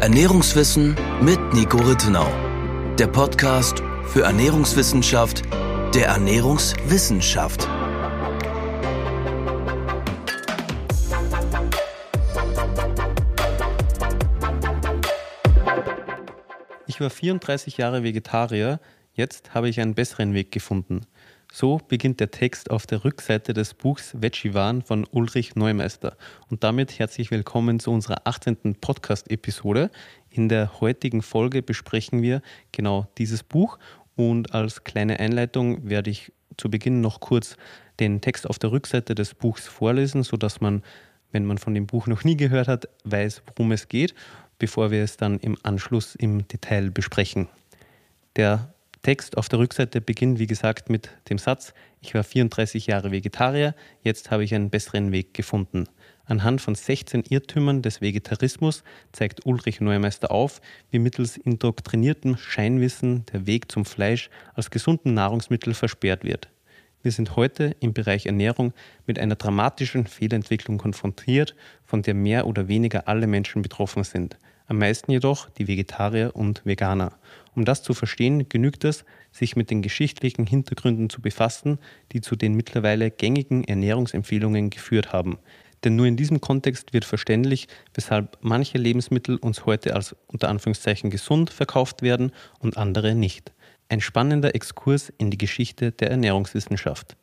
Ernährungswissen mit Nico Rittenau. Der Podcast für Ernährungswissenschaft der Ernährungswissenschaft. Ich war 34 Jahre Vegetarier, jetzt habe ich einen besseren Weg gefunden. So beginnt der Text auf der Rückseite des Buchs Vegivan von Ulrich Neumeister. Und damit herzlich willkommen zu unserer 18. Podcast-Episode. In der heutigen Folge besprechen wir genau dieses Buch und als kleine Einleitung werde ich zu Beginn noch kurz den Text auf der Rückseite des Buchs vorlesen, sodass man, wenn man von dem Buch noch nie gehört hat, weiß, worum es geht, bevor wir es dann im Anschluss im Detail besprechen. Der Text auf der Rückseite beginnt, wie gesagt, mit dem Satz, ich war 34 Jahre Vegetarier, jetzt habe ich einen besseren Weg gefunden. Anhand von 16 Irrtümern des Vegetarismus zeigt Ulrich Neumeister auf, wie mittels indoktriniertem Scheinwissen der Weg zum Fleisch als gesunden Nahrungsmittel versperrt wird. Wir sind heute im Bereich Ernährung mit einer dramatischen Fehlentwicklung konfrontiert, von der mehr oder weniger alle Menschen betroffen sind am meisten jedoch die Vegetarier und Veganer. Um das zu verstehen, genügt es, sich mit den geschichtlichen Hintergründen zu befassen, die zu den mittlerweile gängigen Ernährungsempfehlungen geführt haben. Denn nur in diesem Kontext wird verständlich, weshalb manche Lebensmittel uns heute als unter Anführungszeichen gesund verkauft werden und andere nicht. Ein spannender Exkurs in die Geschichte der Ernährungswissenschaft.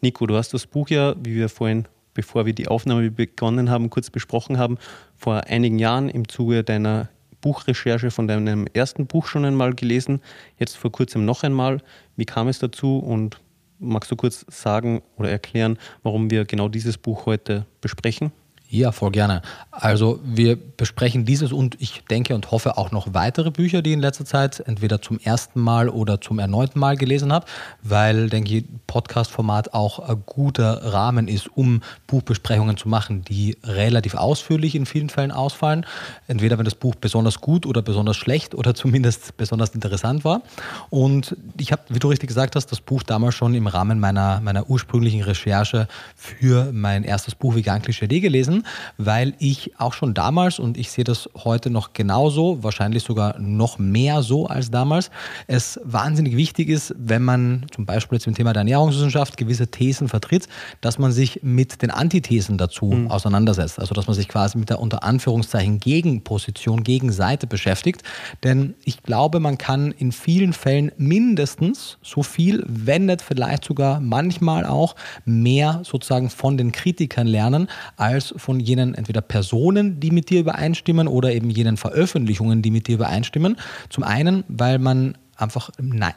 Nico, du hast das Buch ja, wie wir vorhin bevor wir die Aufnahme begonnen haben, kurz besprochen haben, vor einigen Jahren im Zuge deiner Buchrecherche von deinem ersten Buch schon einmal gelesen, jetzt vor kurzem noch einmal. Wie kam es dazu und magst du kurz sagen oder erklären, warum wir genau dieses Buch heute besprechen? Ja, voll gerne. Also wir besprechen dieses und ich denke und hoffe auch noch weitere Bücher, die ich in letzter Zeit entweder zum ersten Mal oder zum erneuten Mal gelesen habe, weil, denke ich, Podcast-Format auch ein guter Rahmen ist, um Buchbesprechungen zu machen, die relativ ausführlich in vielen Fällen ausfallen. Entweder wenn das Buch besonders gut oder besonders schlecht oder zumindest besonders interessant war. Und ich habe, wie du richtig gesagt hast, das Buch damals schon im Rahmen meiner, meiner ursprünglichen Recherche für mein erstes Buch Vegan Klischee gelesen weil ich auch schon damals, und ich sehe das heute noch genauso, wahrscheinlich sogar noch mehr so als damals, es wahnsinnig wichtig ist, wenn man zum Beispiel jetzt im Thema der Ernährungswissenschaft gewisse Thesen vertritt, dass man sich mit den Antithesen dazu mhm. auseinandersetzt. Also dass man sich quasi mit der unter Anführungszeichen Gegenposition, Gegenseite beschäftigt. Denn ich glaube, man kann in vielen Fällen mindestens so viel, wenn nicht vielleicht sogar manchmal auch mehr sozusagen von den Kritikern lernen, als von von jenen entweder Personen, die mit dir übereinstimmen oder eben jenen Veröffentlichungen, die mit dir übereinstimmen. Zum einen, weil man einfach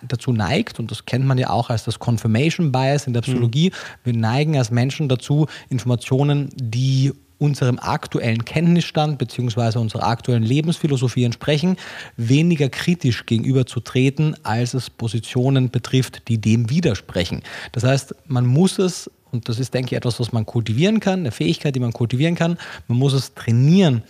dazu neigt, und das kennt man ja auch als das Confirmation Bias in der Psychologie, mhm. wir neigen als Menschen dazu, Informationen, die unserem aktuellen Kenntnisstand bzw. unserer aktuellen Lebensphilosophie entsprechen, weniger kritisch gegenüberzutreten, als es Positionen betrifft, die dem widersprechen. Das heißt, man muss es und das ist, denke ich, etwas, was man kultivieren kann, eine Fähigkeit, die man kultivieren kann. Man muss es trainieren,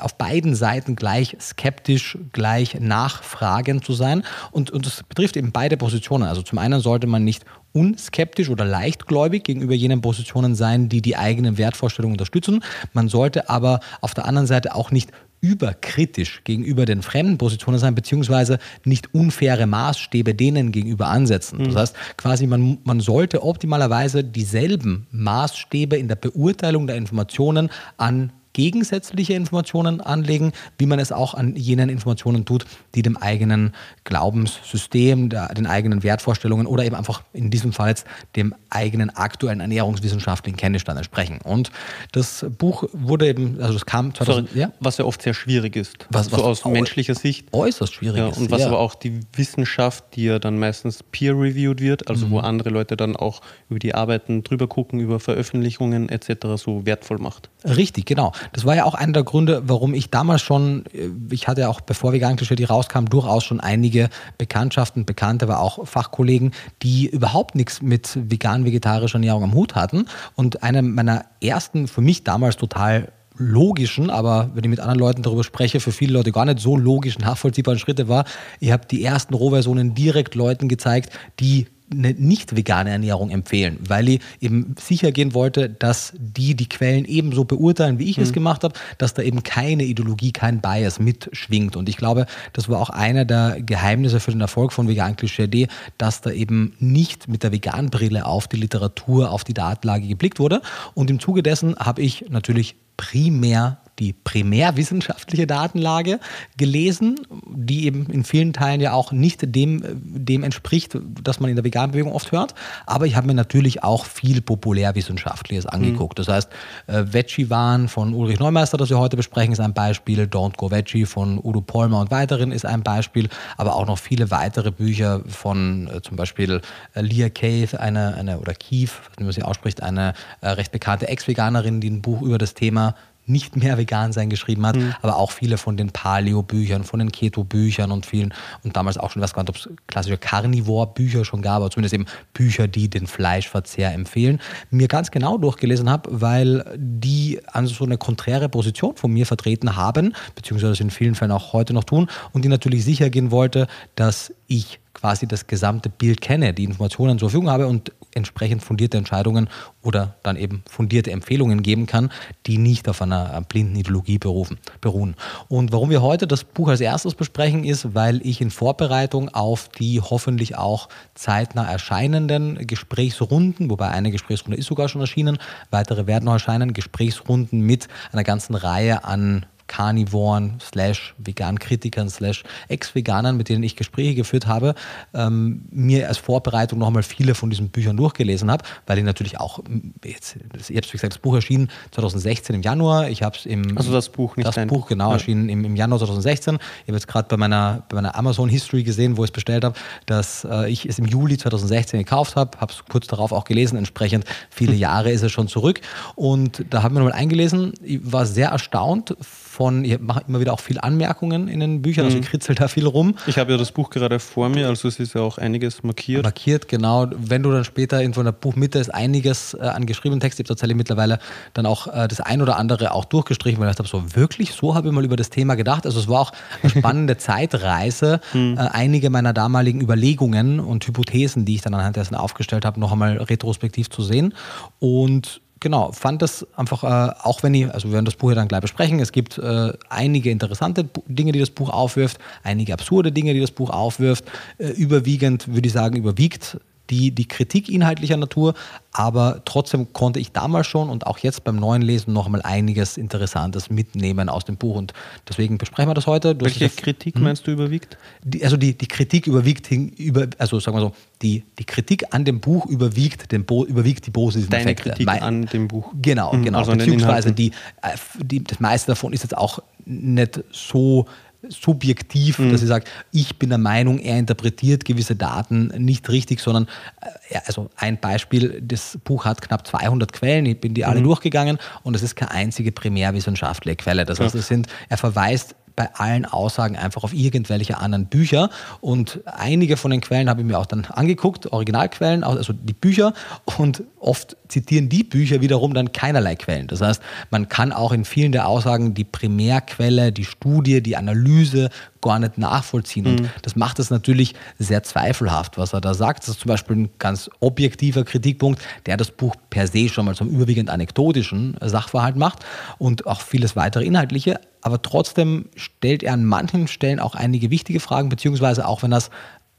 auf beiden Seiten gleich skeptisch, gleich nachfragend zu sein. Und, und das betrifft eben beide Positionen. Also zum einen sollte man nicht unskeptisch oder leichtgläubig gegenüber jenen Positionen sein, die die eigenen Wertvorstellungen unterstützen. Man sollte aber auf der anderen Seite auch nicht überkritisch gegenüber den fremden Positionen sein, beziehungsweise nicht unfaire Maßstäbe denen gegenüber ansetzen. Das mhm. heißt, quasi man, man sollte optimalerweise dieselben Maßstäbe in der Beurteilung der Informationen an gegensätzliche Informationen anlegen, wie man es auch an jenen Informationen tut, die dem eigenen Glaubenssystem, der, den eigenen Wertvorstellungen oder eben einfach in diesem Fall jetzt dem eigenen aktuellen ernährungswissenschaftlichen Kenntnisstand entsprechen. Und das Buch wurde eben, also es kam 2000, Sorry, ja? was ja oft sehr schwierig ist, was, was so aus menschlicher Sicht. Äußerst schwierig ja, ist. Und was ja. aber auch die Wissenschaft, die ja dann meistens peer-reviewed wird, also mhm. wo andere Leute dann auch über die Arbeiten drüber gucken, über Veröffentlichungen etc. so wertvoll macht. Richtig, genau. Das war ja auch einer der Gründe, warum ich damals schon, äh, ich hatte auch, bevor Vegan Klischee rauskam, durchaus schon einige Bekanntschaften, Bekannte, aber auch Fachkollegen, die überhaupt nichts mit vegan-vegetarischer Ernährung am Hut hatten. Und einer meiner ersten, für mich damals total logischen, aber wenn ich mit anderen Leuten darüber spreche, für viele Leute gar nicht so logischen, nachvollziehbaren Schritte war, ich habe die ersten Rohversionen direkt Leuten gezeigt, die eine nicht vegane Ernährung empfehlen, weil ich eben sicher gehen wollte, dass die die Quellen ebenso beurteilen, wie ich mhm. es gemacht habe, dass da eben keine Ideologie, kein Bias mitschwingt. Und ich glaube, das war auch einer der Geheimnisse für den Erfolg von Vegan Klischee, dass da eben nicht mit der Vegan-Brille auf die Literatur, auf die Datenlage geblickt wurde. Und im Zuge dessen habe ich natürlich primär die primärwissenschaftliche Datenlage gelesen, die eben in vielen Teilen ja auch nicht dem, dem entspricht, das man in der Veganbewegung oft hört. Aber ich habe mir natürlich auch viel Populärwissenschaftliches mhm. angeguckt. Mhm. Das heißt, äh, Veggie Wahn von Ulrich Neumeister, das wir heute besprechen, ist ein Beispiel. Don't Go Veggie von Udo Polmer und weiteren ist ein Beispiel. Aber auch noch viele weitere Bücher von äh, zum Beispiel äh, Leah Cave, eine, eine oder Keith, wie man sie ausspricht, eine äh, recht bekannte Ex-Veganerin, die ein Buch über das Thema nicht mehr vegan sein geschrieben hat, mhm. aber auch viele von den Paleo-Büchern, von den Keto-Büchern und vielen und damals auch schon, was ob es klassische Carnivore-Bücher schon gab, aber zumindest eben Bücher, die den Fleischverzehr empfehlen, mir ganz genau durchgelesen habe, weil die also so eine konträre Position von mir vertreten haben, beziehungsweise in vielen Fällen auch heute noch tun und die natürlich sicher gehen wollte, dass ich quasi das gesamte Bild kenne, die Informationen zur Verfügung habe und entsprechend fundierte Entscheidungen oder dann eben fundierte Empfehlungen geben kann, die nicht auf einer blinden Ideologie beruhen. Und warum wir heute das Buch als erstes besprechen, ist, weil ich in Vorbereitung auf die hoffentlich auch zeitnah erscheinenden Gesprächsrunden, wobei eine Gesprächsrunde ist sogar schon erschienen, weitere werden noch erscheinen, Gesprächsrunden mit einer ganzen Reihe an Carnivoren slash Vegan-Kritikern slash Ex-Veganern, mit denen ich Gespräche geführt habe, ähm, mir als Vorbereitung nochmal viele von diesen Büchern durchgelesen habe, weil ich natürlich auch, jetzt, ich habe wie gesagt, das Buch erschienen 2016 im Januar, ich habe es im... Also das Buch, nicht Das Buch, genau, ja. erschienen im, im, Januar 2016. Ich habe jetzt gerade bei meiner, bei meiner Amazon-History gesehen, wo ich es bestellt habe, dass äh, ich es im Juli 2016 gekauft habe, habe es kurz darauf auch gelesen, entsprechend viele Jahre ist es schon zurück. Und da habe ich mir nochmal eingelesen, ich war sehr erstaunt von, ich mache immer wieder auch viel Anmerkungen in den Büchern, also mhm. also ich kritzel da viel rum. Ich habe ja das Buch gerade vor mir, also es ist ja auch einiges markiert. Markiert, genau. Wenn du dann später in so einer Buchmitte ist einiges äh, an geschriebenen Text, ich habe tatsächlich mittlerweile dann auch äh, das ein oder andere auch durchgestrichen, weil ich dachte, so wirklich, so habe ich mal über das Thema gedacht. Also es war auch eine spannende Zeitreise, mhm. äh, einige meiner damaligen Überlegungen und Hypothesen, die ich dann anhand dessen aufgestellt habe, noch einmal retrospektiv zu sehen. Und genau, fand das einfach, äh, auch wenn ich, also wir werden das Buch ja dann gleich besprechen, es gibt äh, einige interessante Dinge, die das Buch aufwirft, einige absurde Dinge, die das Buch aufwirft. Äh, überwiegend, würde ich sagen, überwiegt die, die Kritik inhaltlicher Natur, aber trotzdem konnte ich damals schon und auch jetzt beim neuen Lesen noch einmal einiges Interessantes mitnehmen aus dem Buch und deswegen besprechen wir das heute. Du Welche Kritik hm? meinst du überwiegt? Die, also die, die Kritik überwiegt, über, also sagen wir so, die, die Kritik an dem Buch überwiegt, den Bo, überwiegt die positiven Deine Effekte. Kritik mein, an dem Buch. Genau, hm, genau. Also Beziehungsweise die, äh, die, das meiste davon ist jetzt auch nicht so subjektiv, mhm. dass ich sage, ich bin der Meinung, er interpretiert gewisse Daten nicht richtig, sondern äh, also ein Beispiel, das Buch hat knapp 200 Quellen, ich bin die alle mhm. durchgegangen und es ist keine einzige primärwissenschaftliche Quelle. Das heißt, es sind, er verweist bei allen Aussagen einfach auf irgendwelche anderen Bücher. Und einige von den Quellen habe ich mir auch dann angeguckt, Originalquellen, also die Bücher. Und oft zitieren die Bücher wiederum dann keinerlei Quellen. Das heißt, man kann auch in vielen der Aussagen die Primärquelle, die Studie, die Analyse gar nicht nachvollziehen. Mhm. Und das macht es natürlich sehr zweifelhaft, was er da sagt. Das ist zum Beispiel ein ganz objektiver Kritikpunkt, der das Buch per se schon mal zum überwiegend anekdotischen Sachverhalt macht und auch vieles weitere inhaltliche. Aber trotzdem stellt er an manchen Stellen auch einige wichtige Fragen, beziehungsweise auch wenn er es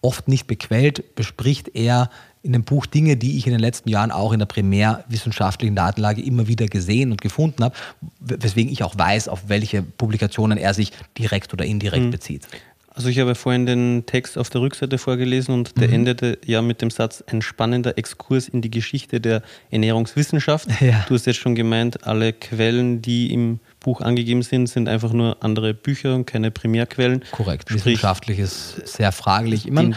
oft nicht bequält, bespricht er in dem Buch Dinge, die ich in den letzten Jahren auch in der primärwissenschaftlichen Datenlage immer wieder gesehen und gefunden habe, weswegen ich auch weiß, auf welche Publikationen er sich direkt oder indirekt mhm. bezieht. Also ich habe vorhin den Text auf der Rückseite vorgelesen und der mhm. endete ja mit dem Satz, ein spannender Exkurs in die Geschichte der Ernährungswissenschaft. Ja. Du hast jetzt schon gemeint, alle Quellen, die im Buch angegeben sind, sind einfach nur andere Bücher und keine Primärquellen. Korrekt, Sprich, wissenschaftlich ist sehr fraglich. Ich meine,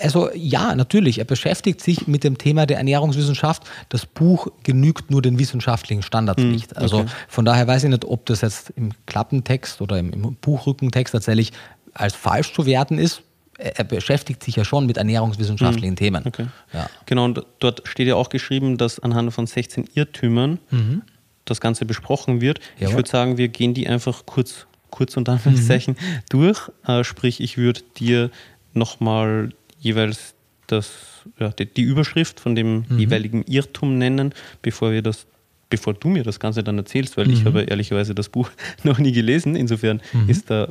also ja, natürlich, er beschäftigt sich mit dem Thema der Ernährungswissenschaft. Das Buch genügt nur den wissenschaftlichen Standards hm, nicht. Also okay. von daher weiß ich nicht, ob das jetzt im Klappentext oder im, im Buchrückentext tatsächlich als falsch zu werten ist er beschäftigt sich ja schon mit ernährungswissenschaftlichen mhm. Themen. Okay. Ja. Genau, und dort steht ja auch geschrieben, dass anhand von 16 Irrtümern mhm das Ganze besprochen wird. Jawohl. Ich würde sagen, wir gehen die einfach kurz, kurz unter Anführungszeichen mhm. durch. Äh, sprich, ich würde dir nochmal jeweils das, ja, die, die Überschrift von dem Mhm. jeweiligen Irrtum nennen, bevor wir das bevor du mir das Ganze dann erzählst, weil Mhm. ich habe ehrlicherweise das Buch noch nie gelesen. Insofern ist da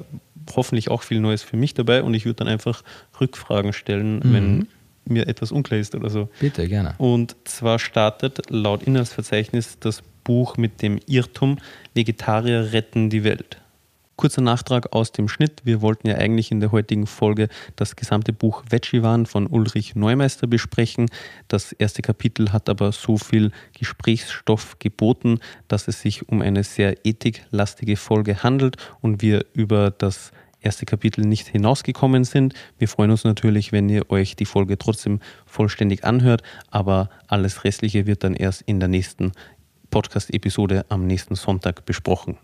hoffentlich auch viel Neues für mich dabei und ich würde dann einfach Rückfragen stellen, Mhm. wenn mir etwas unklar ist oder so. Bitte, gerne. Und zwar startet laut Inhaltsverzeichnis das Buch mit dem Irrtum Vegetarier retten die Welt. Kurzer Nachtrag aus dem Schnitt. Wir wollten ja eigentlich in der heutigen Folge das gesamte Buch Vegevan von Ulrich Neumeister besprechen. Das erste Kapitel hat aber so viel Gesprächsstoff geboten, dass es sich um eine sehr ethiklastige Folge handelt und wir über das erste Kapitel nicht hinausgekommen sind. Wir freuen uns natürlich, wenn ihr euch die Folge trotzdem vollständig anhört, aber alles Restliche wird dann erst in der nächsten Podcast-Episode am nächsten Sonntag besprochen.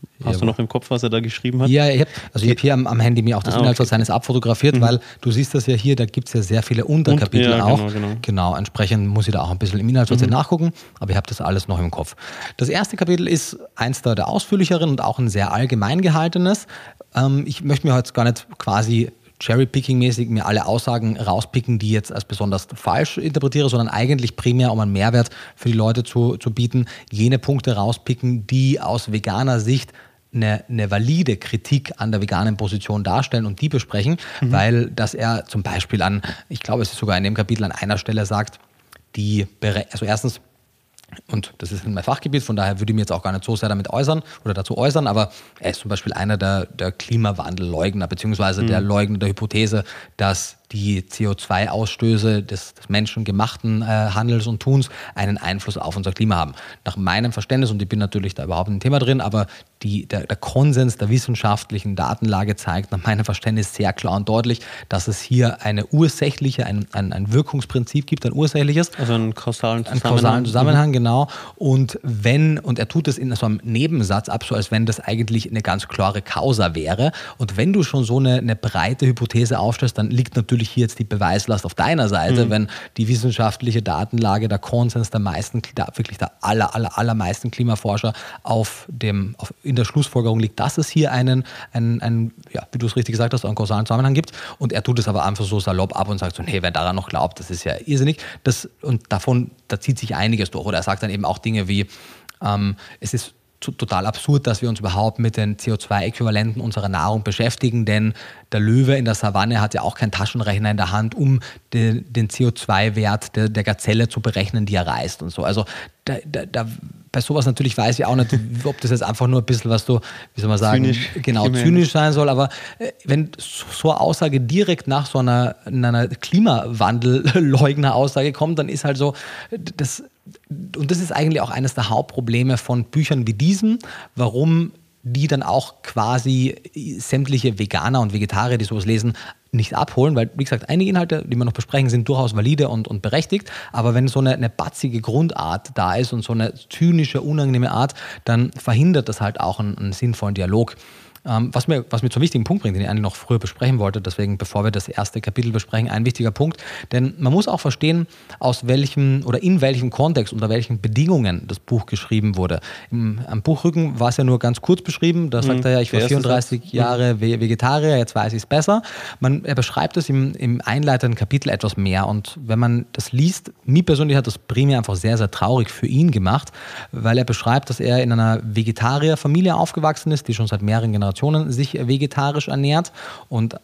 Hast du Jawohl. noch im Kopf, was er da geschrieben hat? Ja, ich hab, also ich habe hier am, am Handy mir auch das Ah, Inhaltsverzeichnis abfotografiert, weil du siehst das ja hier, da gibt es ja sehr viele Unterkapitel ja, auch. genau, genau. entsprechend muss ich da auch ein bisschen im Inhaltsverzeichnis nachgucken, aber ich habe das alles noch im Kopf. Das erste Kapitel ist eins der, der ausführlicheren und auch ein sehr allgemein gehaltenes. Ähm, ich möchte mir heute gar nicht quasi Cherry-Picking-mäßig mir alle Aussagen rauspicken, die jetzt als besonders falsch interpretiere, sondern eigentlich primär, um einen Mehrwert für die Leute zu, zu bieten, jene Punkte rauspicken, die aus veganer Sicht eine, eine valide Kritik an der veganen Position darstellen und die besprechen, weil dass er zum Beispiel an, ich glaube, es ist sogar in dem Kapitel an einer Stelle sagt, die, also erstens, und das ist mein Fachgebiet, von daher würde ich mich jetzt auch gar nicht so sehr damit äußern oder dazu äußern, aber er ist zum Beispiel einer der, der Klimawandelleugner, beziehungsweise der Leugner der Hypothese, dass die CO2-Ausstöße des, des menschengemachten äh, Handels und Tuns einen Einfluss auf unser Klima haben. Nach meinem Verständnis, und ich bin natürlich da überhaupt ein Thema drin, aber die, der, der Konsens der wissenschaftlichen Datenlage zeigt nach meinem Verständnis sehr klar und deutlich, dass es hier eine ursächliche, ein, ein, ein Wirkungsprinzip gibt, ein ursächliches, Also einen kausalen einen Zusammenhang. kausalen Zusammenhang, genau. Und wenn, und er tut es in so einem Nebensatz ab, so als wenn das eigentlich eine ganz klare Causa wäre. Und wenn du schon so eine, eine breite Hypothese aufstellst, dann liegt natürlich hier jetzt die Beweislast auf deiner Seite, wenn die wissenschaftliche Datenlage, der Konsens der meisten, der, wirklich der aller, aller, allermeisten Klimaforscher auf dem, auf, in der Schlussfolgerung liegt, dass es hier einen, einen, einen ja, wie du es richtig gesagt hast, einen kausalen Zusammenhang gibt. Und er tut es aber einfach so salopp ab und sagt so, nee, wer daran noch glaubt, das ist ja irrsinnig. Das, und davon, da zieht sich einiges durch. Oder er sagt dann eben auch Dinge wie, ähm, es ist total absurd, dass wir uns überhaupt mit den CO2-Äquivalenten unserer Nahrung beschäftigen, denn der Löwe in der Savanne hat ja auch keinen Taschenrechner in der Hand, um den, den CO2-Wert der, der Gazelle zu berechnen, die er reißt und so. Also da, da, da, bei sowas natürlich weiß ich auch nicht, ob das jetzt einfach nur ein bisschen was so, wie soll man sagen, Zynisch genau, gemeint zynisch sein soll, aber äh, wenn so so eine Aussage direkt nach so einer, einer Klimawandelleugner-Aussage kommt, dann ist halt so, das, und das ist eigentlich auch eines der Hauptprobleme von Büchern wie diesem, warum die dann auch quasi sämtliche Veganer und Vegetarier, die sowas lesen, nicht abholen, weil, wie gesagt, einige Inhalte, die wir noch besprechen, sind durchaus valide und, und berechtigt, aber wenn so eine, eine batzige Grundart da ist und so eine zynische, unangenehme Art, dann verhindert das halt auch einen, einen sinnvollen Dialog. Ähm, was, mir, was mir zum wichtigen Punkt bringt, den ich eigentlich noch früher besprechen wollte, deswegen, bevor wir das erste Kapitel besprechen, ein wichtiger Punkt. Denn man muss auch verstehen, aus welchem oder in welchem Kontext, unter welchen Bedingungen das Buch geschrieben wurde. Im, am Buchrücken war es ja nur ganz kurz beschrieben. Da sagt er ja, ich war der erste 34 Satz. Jahre Ve- Vegetarier, jetzt weiß ich es besser. Man, er beschreibt es im, im einleitenden Kapitel etwas mehr. Und wenn man das liest, mir persönlich hat das primär einfach sehr, sehr traurig für ihn gemacht, weil er beschreibt, dass er in einer Vegetarierfamilie aufgewachsen ist, die schon seit mehreren Generationen sich vegetarisch ernährt. Und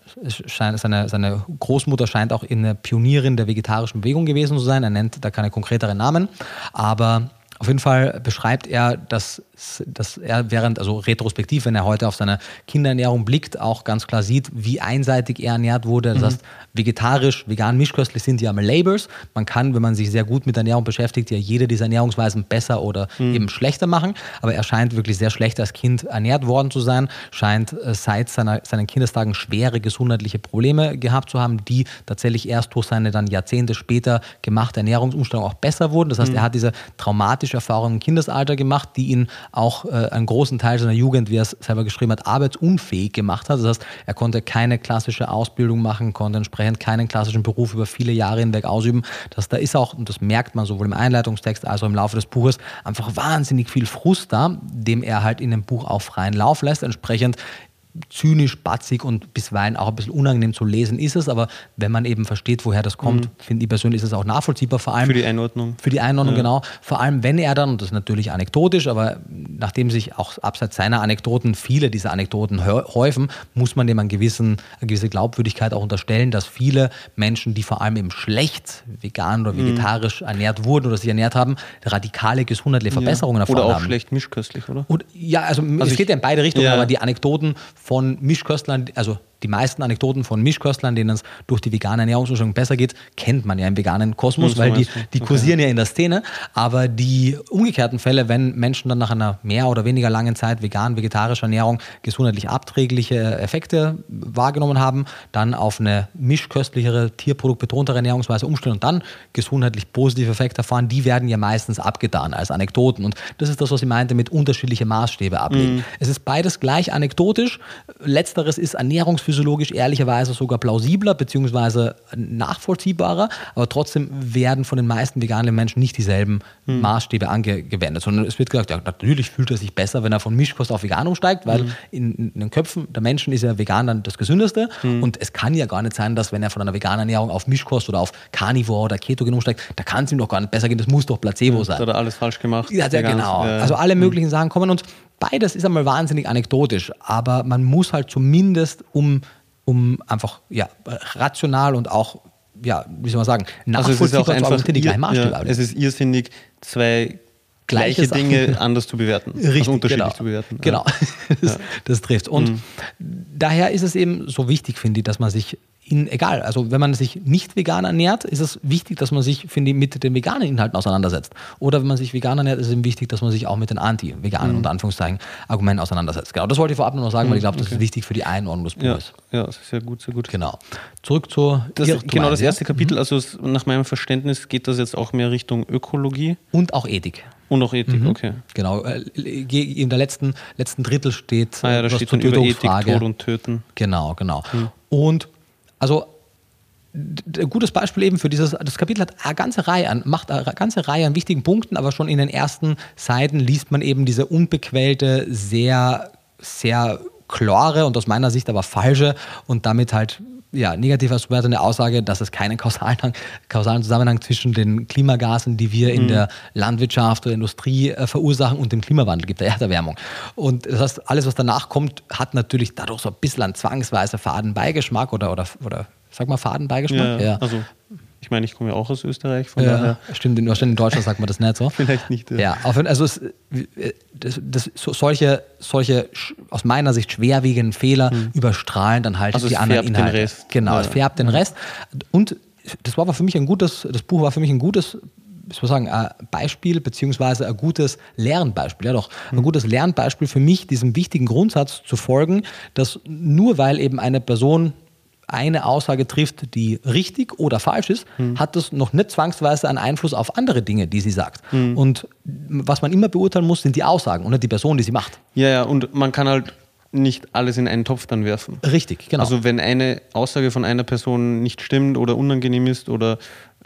seine, seine Großmutter scheint auch eine Pionierin der vegetarischen Bewegung gewesen zu sein. Er nennt da keine konkreteren Namen, aber auf jeden Fall beschreibt er, dass, dass er während, also retrospektiv, wenn er heute auf seine Kinderernährung blickt, auch ganz klar sieht, wie einseitig er ernährt wurde. Das heißt, vegetarisch, vegan, mischköstlich sind ja mal Labels. Man kann, wenn man sich sehr gut mit Ernährung beschäftigt, ja jede dieser Ernährungsweisen besser oder eben schlechter machen. Aber er scheint wirklich sehr schlecht als Kind ernährt worden zu sein, scheint äh, seit seiner, seinen Kindestagen schwere gesundheitliche Probleme gehabt zu haben, die tatsächlich erst durch seine dann Jahrzehnte später gemachte Ernährungsumstellung auch besser wurden. Das heißt, er hat diese traumatische Erfahrung im Kindesalter gemacht, die ihn auch äh, einen großen Teil seiner Jugend, wie er es selber geschrieben hat, arbeitsunfähig gemacht hat. Das heißt, er konnte keine klassische Ausbildung machen, konnte entsprechend keinen klassischen Beruf über viele Jahre hinweg ausüben. Das, da ist auch, und das merkt man sowohl im Einleitungstext als auch im Laufe des Buches, einfach wahnsinnig viel Frust da, dem er halt in dem Buch auch freien Lauf lässt. Entsprechend zynisch, batzig und bisweilen auch ein bisschen unangenehm zu lesen ist es, aber wenn man eben versteht, woher das kommt, finde ich persönlich, ist es auch nachvollziehbar, vor allem Für die Einordnung. für die Einordnung, genau. Vor allem, wenn er dann, und das ist natürlich anekdotisch, aber nachdem sich auch abseits seiner Anekdoten viele dieser Anekdoten hä- häufen, muss man dem einen gewissen, eine gewisse Glaubwürdigkeit auch unterstellen, dass viele Menschen, die vor allem eben schlecht vegan oder vegetarisch ernährt wurden oder sich ernährt haben, radikale gesundheitliche Verbesserungen ja. davon Oder auch haben. schlecht mischköstlich, oder? Und ja, also, es ich- geht ja in beide Richtungen, ja. aber die Anekdoten von Mischköstlern, also die meisten Anekdoten von Mischköstlern, denen es durch die vegane Ernährungsumstellung besser geht, kennt man ja im veganen Kosmos, Hm, weil die, die kursieren ja in der Szene. Aber die umgekehrten Fälle, wenn Menschen dann nach einer mehr oder weniger langen Zeit vegan, vegetarischer Ernährung gesundheitlich abträgliche Effekte wahrgenommen haben, dann auf eine mischköstlichere, tierproduktbetontere Ernährungsweise umstellen und dann gesundheitlich positive Effekte erfahren, die werden ja meistens abgetan als Anekdoten. Und das ist das, was ich meinte mit unterschiedliche Maßstäbe ablegen. Es ist beides gleich anekdotisch. Letzteres ist ernährungsphysiologisch ehrlicherweise sogar plausibler beziehungsweise nachvollziehbarer, aber trotzdem werden von den meisten veganen Menschen nicht dieselben Maßstäbe angewendet, sondern es wird gesagt, ja, natürlich fühlt er sich besser, wenn er von Mischkost auf vegan umsteigt, weil in, in den Köpfen der Menschen ist ja vegan dann das Gesündeste und es kann ja gar nicht sein, dass wenn er von einer veganen Ernährung auf Mischkost oder auf Carnivore oder Ketogen umsteigt, da kann es ihm doch gar nicht besser gehen, das muss doch Placebo Das sein. hat er alles falsch gemacht. Ja, sehr Vegan. genau. Ja. Also alle möglichen Sachen kommen und beides ist einmal wahnsinnig anekdotisch, aber man muss halt zumindest um, um einfach ja, rational und auch, ja, wie soll man sagen, Also es ist auch nachvollziehbar einfach die gleichen Maßstäbe ja, es ist irrsinnig, zwei Gleiche gleiche. Dinge anders zu bewerten. Richtig, also unterschiedlich genau. zu bewerten. Genau, Ja. das, das trifft. Und daher ist es eben so wichtig, finde ich, dass man sich in, egal, also wenn man sich nicht vegan ernährt, ist es wichtig, dass man sich, finde ich, mit den veganen Inhalten auseinandersetzt. Oder wenn man sich vegan ernährt, ist es eben wichtig, dass man sich auch mit den anti-veganen, unter Anführungszeichen, Argumenten auseinandersetzt. Genau, das wollte ich vorab nur noch sagen, weil ich glaube, das ist wichtig für die Einordnung des Ja, Buches. ja, das ist sehr gut, sehr gut. Genau. Zurück zu Das, Irrtum genau das ja? erste Kapitel, also es, nach meinem Verständnis geht das jetzt auch mehr Richtung Ökologie Und auch Ethik. und auch Ethik, okay. Genau. äh, In der letzten, letzten Drittel steht, Ah ja, da was steht zur dann über Ethik. Tod und Töten. Genau, genau. Und also ein gutes Beispiel eben für dieses, das Kapitel hat eine ganze Reihe an, macht eine ganze Reihe an wichtigen Punkten, aber schon in den ersten Seiten liest man eben diese unbequälte, sehr, sehr klare und aus meiner Sicht aber falsche und damit halt ja, negativ auszuwertende Aussage, dass es keinen kausalen, kausalen Zusammenhang zwischen den Klimagasen, die wir in der Landwirtschaft oder Industrie äh, verursachen, und dem Klimawandel gibt, der Erderwärmung. Und das heißt, alles, was danach kommt, hat natürlich dadurch so ein bisschen einen zwangsweise Fadenbeigeschmack oder, oder, oder sag mal Fadenbeigeschmack. Ja, also ich meine, ich komme ja auch aus Österreich, von Ja, daher stimmt, in, in Deutschland sagt man das nicht so. vielleicht nicht. äh, Ja, auf, also es, äh, das, das, so, solche, solche aus meiner Sicht schwerwiegenden Fehler überstrahlen dann halt Also die anderen färbt den Inhalte. Rest. Genau, Ja. es färbt den Rest. Und das war aber für mich ein gutes, das Buch war für mich ein gutes, ich sagen, ein Beispiel, beziehungsweise ein gutes Lernbeispiel. Ja doch, ein gutes Lernbeispiel für mich, diesem wichtigen Grundsatz zu folgen, dass nur weil eben eine Person eine Aussage trifft, die richtig oder falsch ist, hat das noch nicht zwangsweise einen Einfluss auf andere Dinge, die sie sagt. Und was man immer beurteilen muss, sind die Aussagen und nicht die Person, die sie macht. Ja, ja, und man kann halt nicht alles in einen Topf dann werfen. Richtig, genau. Also wenn eine Aussage von einer Person nicht stimmt oder unangenehm ist oder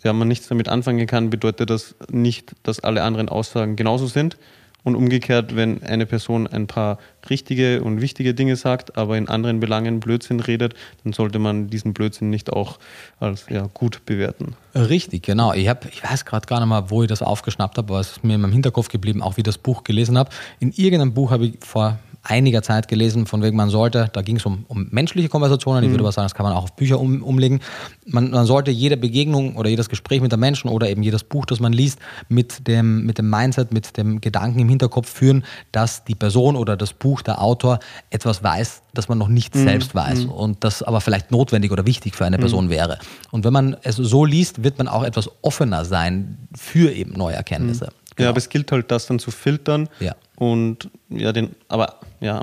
ja, man nichts damit anfangen kann, bedeutet das nicht, dass alle anderen Aussagen genauso sind. Und umgekehrt, wenn eine Person ein paar richtige und wichtige Dinge sagt, aber in anderen Belangen Blödsinn redet, dann sollte man diesen Blödsinn nicht auch als ja, gut bewerten. Richtig, genau. Ich, hab, ich weiß gerade gar nicht mal, wo ich das aufgeschnappt habe, aber es ist mir in meinem Hinterkopf geblieben, auch wie ich das Buch gelesen habe. In irgendeinem Buch habe ich vor einiger Zeit gelesen, von wegen man sollte, da ging es um, um menschliche Konversationen, ich würde aber sagen, das kann man auch auf Bücher um, umlegen. Man, man sollte jede Begegnung oder jedes Gespräch mit einem Menschen oder eben jedes Buch, das man liest, mit dem, mit dem Mindset, mit dem Gedanken im Hinterkopf führen, dass die Person oder das Buch, der Autor etwas weiß, das man noch nicht selbst weiß und das aber vielleicht notwendig oder wichtig für eine Person wäre. Und wenn man es so liest, wird man auch etwas offener sein für eben neue Erkenntnisse. Ja, aber es gilt halt, das dann zu filtern Ja. und ja, den, aber ja,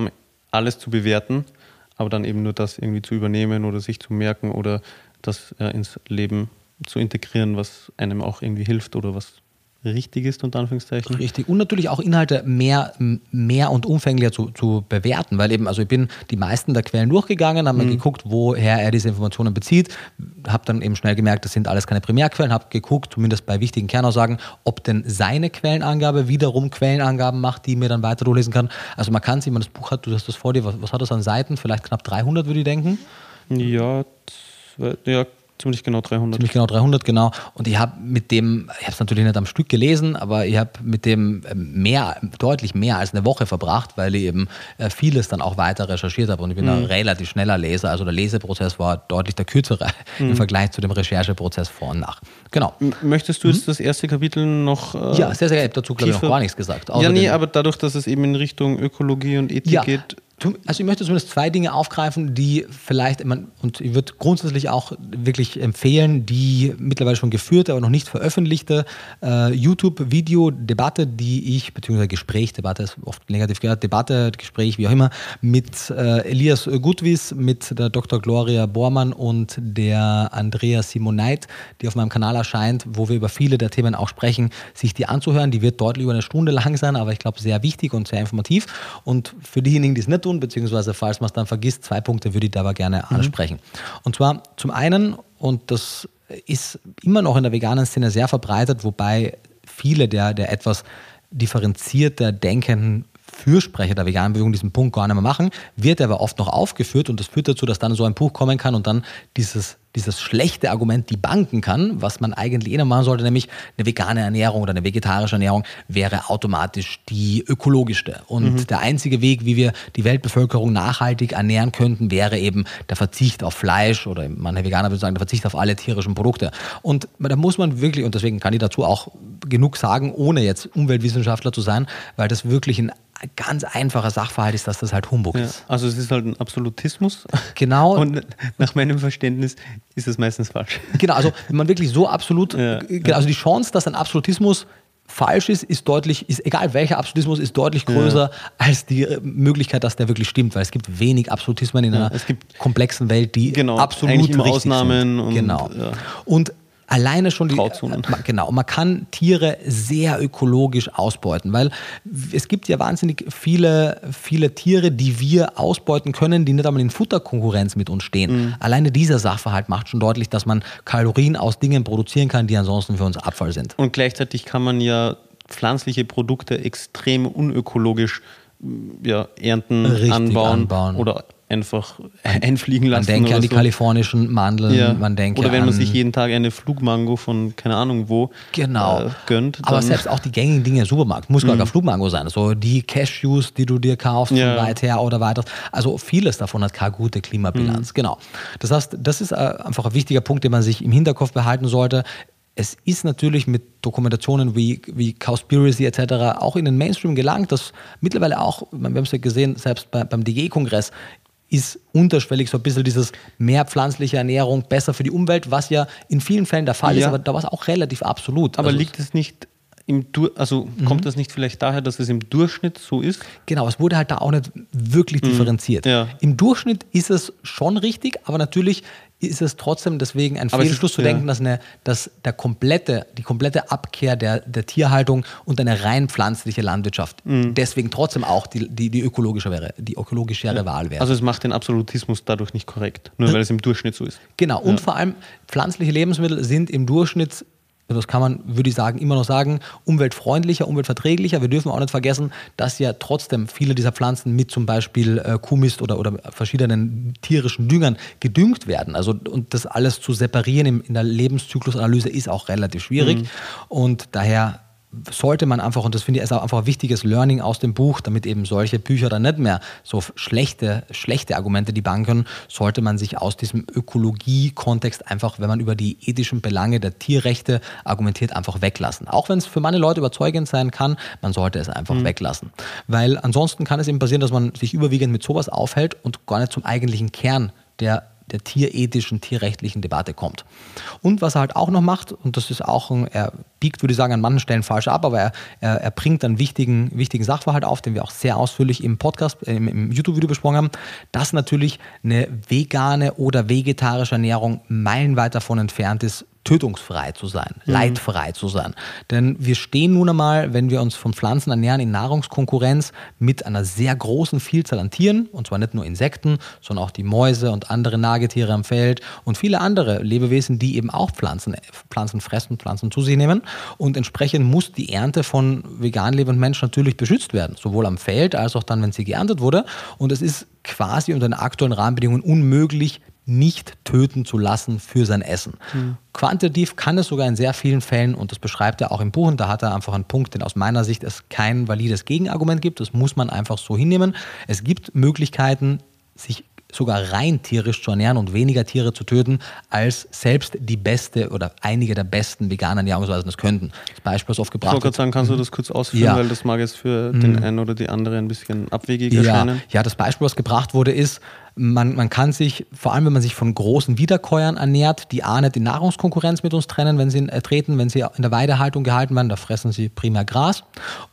alles zu bewerten, aber dann eben nur das irgendwie zu übernehmen oder sich zu merken oder das ja, ins Leben zu integrieren, was einem auch irgendwie hilft oder was richtig ist, unter Anführungszeichen. Richtig. Und natürlich auch Inhalte mehr, mehr und umfänglicher zu, zu bewerten, weil eben, also ich bin die meisten der Quellen durchgegangen, habe mhm. geguckt, woher er diese Informationen bezieht, habe dann eben schnell gemerkt, das sind alles keine Primärquellen, habe geguckt, zumindest bei wichtigen Kernaussagen, ob denn seine Quellenangabe wiederum Quellenangaben macht, die mir dann weiter durchlesen kann. Also man kann sich, wenn man das Buch hat, du hast das vor dir, was, was hat das an Seiten? Vielleicht knapp 300, würde ich denken. Ja, ja Ziemlich genau 300. Ziemlich genau 300, genau. Und ich habe mit dem, ich habe es natürlich nicht am Stück gelesen, aber ich habe mit dem ähm, mehr, deutlich mehr als eine Woche verbracht, weil ich eben äh, vieles dann auch weiter recherchiert habe. Und ich bin mhm. ein relativ schneller Leser. Also der Leseprozess war deutlich der kürzere mhm. im Vergleich zu dem Rechercheprozess vor und nach. Genau. Möchtest du jetzt mhm. das erste Kapitel noch. Äh, ja, sehr, sehr gerne. Dazu glaube ich noch gar nichts gesagt. Ja, nee, aber dadurch, dass es eben in Richtung Ökologie und Ethik ja. geht also ich möchte zumindest zwei Dinge aufgreifen, die vielleicht, und ich würde grundsätzlich auch wirklich empfehlen, die mittlerweile schon geführte, aber noch nicht veröffentlichte äh, YouTube-Video-Debatte, die ich, beziehungsweise Gespräch-Debatte ist oft negativ gehört, Debatte, Gespräch, wie auch immer, mit äh, Elias Gutwies, mit der Dr. Gloria Bormann und der Andrea Simoneit, die auf meinem Kanal erscheint, wo wir über viele der Themen auch sprechen, sich die anzuhören. Die wird deutlich über eine Stunde lang sein, aber ich glaube sehr wichtig und sehr informativ. Und für diejenigen, die es nicht tun, beziehungsweise falls man es dann vergisst, zwei Punkte würde ich da aber gerne mhm. ansprechen. Und zwar zum einen, und das ist immer noch in der veganen Szene sehr verbreitet, wobei viele der, der etwas differenzierter denkenden Fürsprecher der veganen Bewegung diesen Punkt gar nicht mehr machen, wird aber oft noch aufgeführt und das führt dazu, dass dann so ein Buch kommen kann und dann dieses dieses schlechte Argument die banken kann, was man eigentlich eh noch machen sollte, nämlich eine vegane Ernährung oder eine vegetarische Ernährung wäre automatisch die ökologischste. Und mhm. der einzige Weg, wie wir die Weltbevölkerung nachhaltig ernähren könnten, wäre eben der Verzicht auf Fleisch oder manche Veganer würden sagen, der Verzicht auf alle tierischen Produkte. Und da muss man wirklich, und deswegen kann ich dazu auch genug sagen, ohne jetzt Umweltwissenschaftler zu sein, weil das wirklich ein ganz einfacher Sachverhalt ist, dass das halt Humbug ja, ist. Also es ist halt ein Absolutismus. Genau. Und nach meinem Verständnis ist es meistens falsch. Genau, also wenn man wirklich so absolut, ja, genau, also die Chance, dass ein Absolutismus falsch ist, ist deutlich, ist egal welcher Absolutismus, ist deutlich größer ja. als die Möglichkeit, dass der wirklich stimmt, weil es gibt wenig Absolutismen in einer komplexen Welt, die genau, absolut richtig Ausnahmen sind. Und, genau. Und Alleine schon die. Grauzonen. Äh, genau. Man kann Tiere sehr ökologisch ausbeuten, weil es gibt ja wahnsinnig viele, viele Tiere, die wir ausbeuten können, die nicht einmal in Futterkonkurrenz mit uns stehen. Mhm. Alleine dieser Sachverhalt macht schon deutlich, dass man Kalorien aus Dingen produzieren kann, die ansonsten für uns Abfall sind. Und gleichzeitig kann man ja pflanzliche Produkte extrem unökologisch ja, ernten, Richtig anbauen, anbauen, oder einfach einfliegen lassen. Man denkt an die so. kalifornischen Mandeln, ja. man denkt Oder wenn man sich jeden Tag eine Flugmango von keine Ahnung wo genau. äh, gönnt. Aber selbst auch die gängigen Dinge im Supermarkt, muss gar mhm. kein Flugmango sein. So die Cashews, die du dir kaufst ja. von weit her oder weiter. Also vieles davon hat keine gute Klimabilanz. Mhm. Genau. Das heißt, das ist äh, einfach ein wichtiger Punkt, den man sich im Hinterkopf behalten sollte es ist natürlich mit Dokumentationen wie, wie Cowspiracy etc. auch in den Mainstream gelangt, dass mittlerweile auch, wir haben es ja gesehen, selbst bei, beim DG-Kongress ist unterschwellig so ein bisschen dieses mehr pflanzliche Ernährung besser für die Umwelt, was ja in vielen Fällen der Fall ja. ist, aber da war es auch relativ absolut. Aber also liegt es nicht im Dur also mhm. kommt das nicht vielleicht daher, dass es im Durchschnitt so ist? Genau, es wurde halt da auch nicht wirklich mhm. differenziert. Ja. Im Durchschnitt ist es schon richtig, aber natürlich ist es trotzdem deswegen ein Fehlschluss zu denken, ja. dass, eine, dass der komplette, die komplette Abkehr der, der Tierhaltung und eine rein pflanzliche Landwirtschaft mhm. deswegen trotzdem auch die, die, die ökologische wäre, die ökologischere ja. Wahl wäre. Also es macht den Absolutismus dadurch nicht korrekt, nur weil es im Durchschnitt so ist. Genau, und ja. vor allem pflanzliche Lebensmittel sind im Durchschnitt das kann man, würde ich sagen, immer noch sagen, umweltfreundlicher, umweltverträglicher. Wir dürfen auch nicht vergessen, dass ja trotzdem viele dieser Pflanzen mit zum Beispiel äh, Kuhmist oder, oder verschiedenen tierischen Düngern gedüngt werden. Also und das alles zu separieren in, in der Lebenszyklusanalyse ist auch relativ schwierig. Mhm. Und daher sollte man einfach, und das finde ich ist auch einfach ein wichtiges Learning aus dem Buch, damit eben solche Bücher dann nicht mehr so schlechte, schlechte Argumente die banken können, sollte man sich aus diesem Ökologie-Kontext einfach, wenn man über die ethischen Belange der Tierrechte argumentiert, einfach weglassen. Auch wenn es für manche Leute überzeugend sein kann, man sollte es einfach mhm. weglassen. Weil ansonsten kann es eben passieren, dass man sich überwiegend mit sowas aufhält und gar nicht zum eigentlichen Kern der der tierethischen, tierrechtlichen Debatte kommt. Und was er halt auch noch macht, und das ist auch, ein, er biegt, würde ich sagen, an manchen Stellen falsch ab, aber er, er, er bringt einen wichtigen, wichtigen Sachverhalt auf, den wir auch sehr ausführlich im Podcast, äh, im, im YouTube-Video besprochen haben, dass natürlich eine vegane oder vegetarische Ernährung meilenweit davon entfernt ist, tötungsfrei zu sein, mhm. leidfrei zu sein. Denn wir stehen nun einmal, wenn wir uns von Pflanzen ernähren, in Nahrungskonkurrenz mit einer sehr großen Vielzahl an Tieren, und zwar nicht nur Insekten, sondern auch die Mäuse und andere Nagetiere am Feld und viele andere Lebewesen, die eben auch Pflanzen, Pflanzen fressen, Pflanzen zu sich nehmen. Und entsprechend muss die Ernte von vegan lebenden Menschen natürlich beschützt werden, sowohl am Feld als auch dann, wenn sie geerntet wurde. Und es ist quasi unter den aktuellen Rahmenbedingungen unmöglich, nicht töten zu lassen für sein Essen. Mhm. Quantitativ kann es sogar in sehr vielen Fällen, und das beschreibt er auch im Buch, und da hat er einfach einen Punkt, den aus meiner Sicht es kein valides Gegenargument gibt, das muss man einfach so hinnehmen. Es gibt Möglichkeiten, sich sogar rein tierisch zu ernähren und weniger Tiere zu töten, als selbst die beste oder einige der besten veganen Ernährungsweisen das könnten. Das Beispiel, was oft gebracht. Ich wollte sagen, kannst du mhm. das kurz ausführen, ja. weil das mag jetzt für mhm. den einen oder die andere ein bisschen abwegig erscheinen. Ja, das Beispiel, was gebracht wurde, ist, man, man kann sich, vor allem wenn man sich von großen Wiederkäuern ernährt, die A nicht die Nahrungskonkurrenz mit uns trennen, wenn sie äh, treten, wenn sie in der Weidehaltung gehalten werden, da fressen sie primär Gras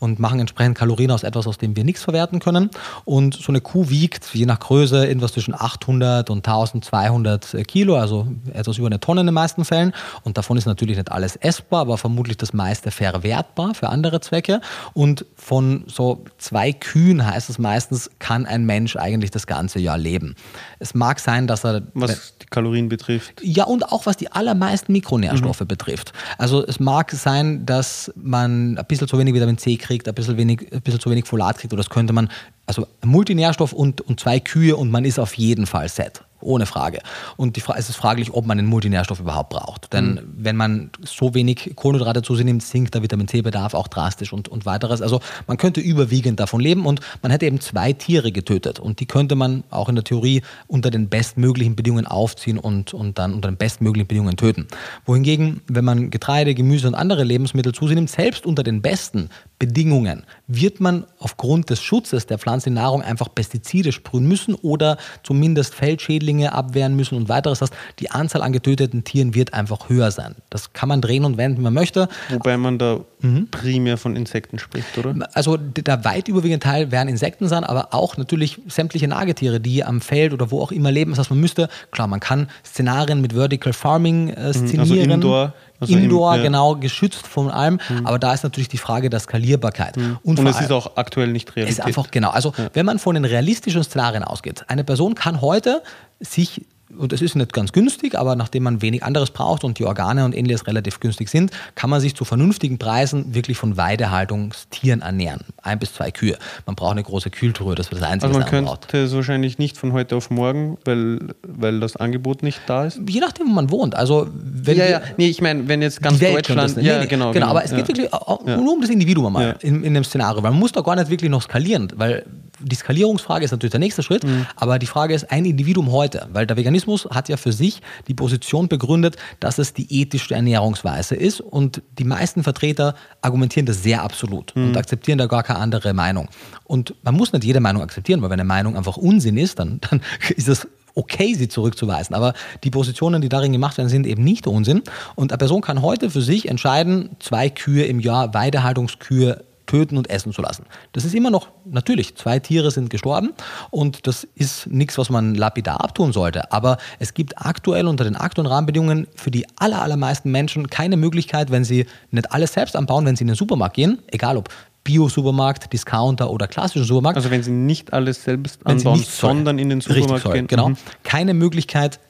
und machen entsprechend Kalorien aus etwas, aus dem wir nichts verwerten können. Und so eine Kuh wiegt je nach Größe etwas zwischen 800 und 1200 äh, Kilo, also etwas über eine Tonne in den meisten Fällen. Und davon ist natürlich nicht alles essbar, aber vermutlich das meiste verwertbar für andere Zwecke. Und von so zwei Kühen heißt es meistens, kann ein Mensch eigentlich das ganze Jahr leben. Es mag sein, dass er. Was die Kalorien betrifft. Ja, und auch was die allermeisten Mikronährstoffe mhm. betrifft. Also es mag sein, dass man ein bisschen zu wenig Vitamin C kriegt, ein bisschen, wenig, ein bisschen zu wenig Folat kriegt, oder das könnte man, also Multinährstoff und, und zwei Kühe und man ist auf jeden Fall set ohne Frage. Und die, es ist fraglich, ob man einen Multinährstoff überhaupt braucht. Denn mhm. wenn man so wenig Kohlenhydrate zu sich nimmt, sinkt der Vitamin C-Bedarf auch drastisch und, und weiteres. Also man könnte überwiegend davon leben und man hätte eben zwei Tiere getötet. Und die könnte man auch in der Theorie unter den bestmöglichen Bedingungen aufziehen und, und dann unter den bestmöglichen Bedingungen töten. Wohingegen, wenn man Getreide, Gemüse und andere Lebensmittel zu sich nimmt, selbst unter den besten Bedingungen, wird man aufgrund des Schutzes der Pflanze in Nahrung einfach Pestizide sprühen müssen oder zumindest Feldschädlinge abwehren müssen und weiteres. Das heißt, die Anzahl an getöteten Tieren wird einfach höher sein. Das kann man drehen und wenden, wie man möchte. Wobei man da mhm. primär von Insekten spricht, oder? Also der weit überwiegende Teil werden Insekten sein, aber auch natürlich sämtliche Nagetiere, die am Feld oder wo auch immer leben. Das heißt, man müsste, klar, man kann Szenarien mit Vertical Farming äh, mhm. szenieren. Also Indoor. Also Indoor, im, ja. genau, geschützt von allem. Mhm. Aber da ist natürlich die Frage der Skalierbarkeit. Mhm. Und, und es ist auch aktuell nicht realistisch. Ist einfach, genau. Also, ja. wenn man von den realistischen Szenarien ausgeht, eine Person kann heute sich und es ist nicht ganz günstig, aber nachdem man wenig anderes braucht und die Organe und ähnliches relativ günstig sind, kann man sich zu vernünftigen Preisen wirklich von Weidehaltungstieren ernähren. Ein bis zwei Kühe. Man braucht eine große Kühltruhe, das wird das Einzige, also man könnte braucht. es wahrscheinlich nicht von heute auf morgen, weil, weil das Angebot nicht da ist? Je nachdem, wo man wohnt. Also, wenn ja, ja. Nee, ich meine, wenn jetzt ganz Deutschland... Ja, nee, genau, genau, genau. Aber es geht wirklich nur um das Individuum mal in, in dem Szenario, weil man muss da gar nicht wirklich noch skalieren, weil die Skalierungsfrage ist natürlich der nächste Schritt, mhm. aber die Frage ist ein Individuum heute, weil der Veganismus hat ja für sich die Position begründet, dass es die ethischste Ernährungsweise ist und die meisten Vertreter argumentieren das sehr absolut mhm. und akzeptieren da gar keine andere Meinung. Und man muss nicht jede Meinung akzeptieren, weil wenn eine Meinung einfach Unsinn ist, dann, dann ist es okay, sie zurückzuweisen. Aber die Positionen, die darin gemacht werden, sind eben nicht Unsinn. Und eine Person kann heute für sich entscheiden, zwei Kühe im Jahr, Weidehaltungskühe töten und essen zu lassen. Das ist immer noch natürlich, zwei Tiere sind gestorben und das ist nichts, was man lapidar abtun sollte. Aber es gibt aktuell unter den aktuellen Rahmenbedingungen für die aller, allermeisten Menschen keine Möglichkeit, wenn sie nicht alles selbst anbauen, wenn sie in den Supermarkt gehen, egal ob Bio-Supermarkt, Discounter oder klassischen Supermarkt. Also wenn sie nicht alles selbst anbauen, sondern in den Supermarkt gehen. Genau. Mhm. Keine Möglichkeit,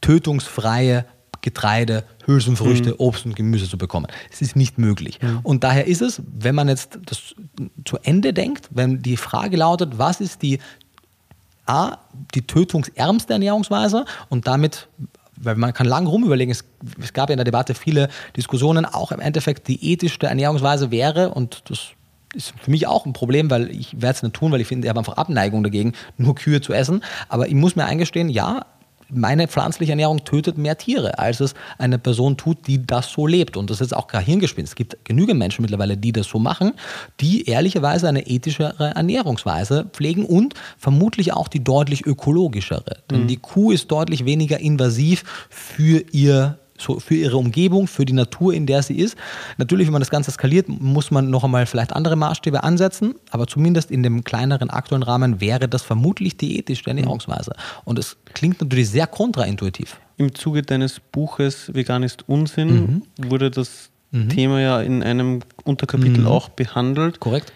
tötungsfreie Getreide, Hülsenfrüchte, mhm. Obst und Gemüse zu bekommen. Es ist nicht möglich. Mhm. Und daher ist es, wenn man jetzt das zu Ende denkt, wenn die Frage lautet, was ist die A, die tötungsärmste Ernährungsweise und damit weil man kann lang rumüberlegen, es, es gab ja in der Debatte viele Diskussionen, auch im Endeffekt die ethischste Ernährungsweise wäre, und das ist für mich auch ein Problem, weil ich werde es nicht tun, weil ich finde, ich habe einfach Abneigung dagegen, nur Kühe zu essen. Aber ich muss mir eingestehen, ja, meine pflanzliche Ernährung tötet mehr Tiere, als es eine Person tut, die das so lebt. Und das ist auch kein Hirngespinst. Es gibt genügend Menschen mittlerweile, die das so machen, die ehrlicherweise eine ethischere Ernährungsweise pflegen und vermutlich auch die deutlich ökologischere. Denn mhm. die Kuh ist deutlich weniger invasiv für ihr für ihre Umgebung, für die Natur, in der sie ist. Natürlich, wenn man das Ganze skaliert, muss man noch einmal vielleicht andere Maßstäbe ansetzen, aber zumindest in dem kleineren aktuellen Rahmen wäre das vermutlich die ethische Ernährungsweise. Und es klingt natürlich sehr kontraintuitiv. im Zuge deines Buches Vegan ist Unsinn Mhm. wurde das Thema ja in einem Unterkapitel auch behandelt. Korrekt?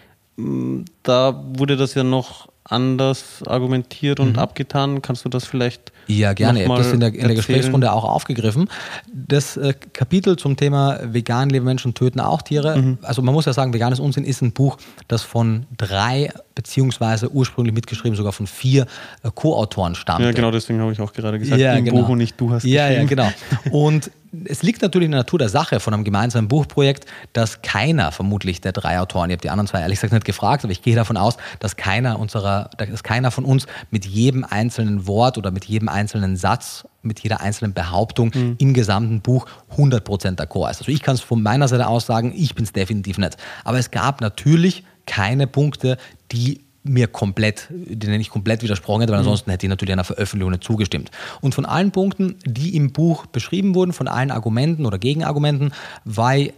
Da wurde das ja noch anders argumentiert und abgetan. Kannst du das vielleicht Ja, gerne. Ich habe das in der, in der? Gesprächsrunde auch aufgegriffen. Das äh, Kapitel zum Thema vegan leben Menschen töten auch Tiere. Mhm. Also man muss ja sagen, Veganes Unsinn ist ein Buch, das von drei beziehungsweise ursprünglich mitgeschrieben sogar von vier äh, Co-Autoren stammt. Ja, genau, deswegen habe ich auch gerade gesagt, Ja, im genau. Buch und nicht du hast Ja, ja, genau. Und es liegt natürlich in der Natur der Sache von einem gemeinsamen Buchprojekt, dass keiner vermutlich der drei Autoren, ich habe die anderen zwei ehrlich gesagt nicht gefragt, aber ich gehe davon aus, dass keiner unserer, dass keiner von uns mit jedem einzelnen Wort oder mit jedem einzelnen Satz, mit jeder einzelnen Behauptung Mhm. im gesamten Buch 100% d'accord ist. Also ich kann es von meiner Seite aus sagen, ich bin es definitiv nicht. Aber es gab natürlich keine Punkte, die mir komplett, denen ich komplett widersprochen hätte, weil ansonsten hätte ich natürlich einer Veröffentlichung nicht zugestimmt. Und von allen Punkten, die im Buch beschrieben wurden, von allen Argumenten oder Gegenargumenten, war ich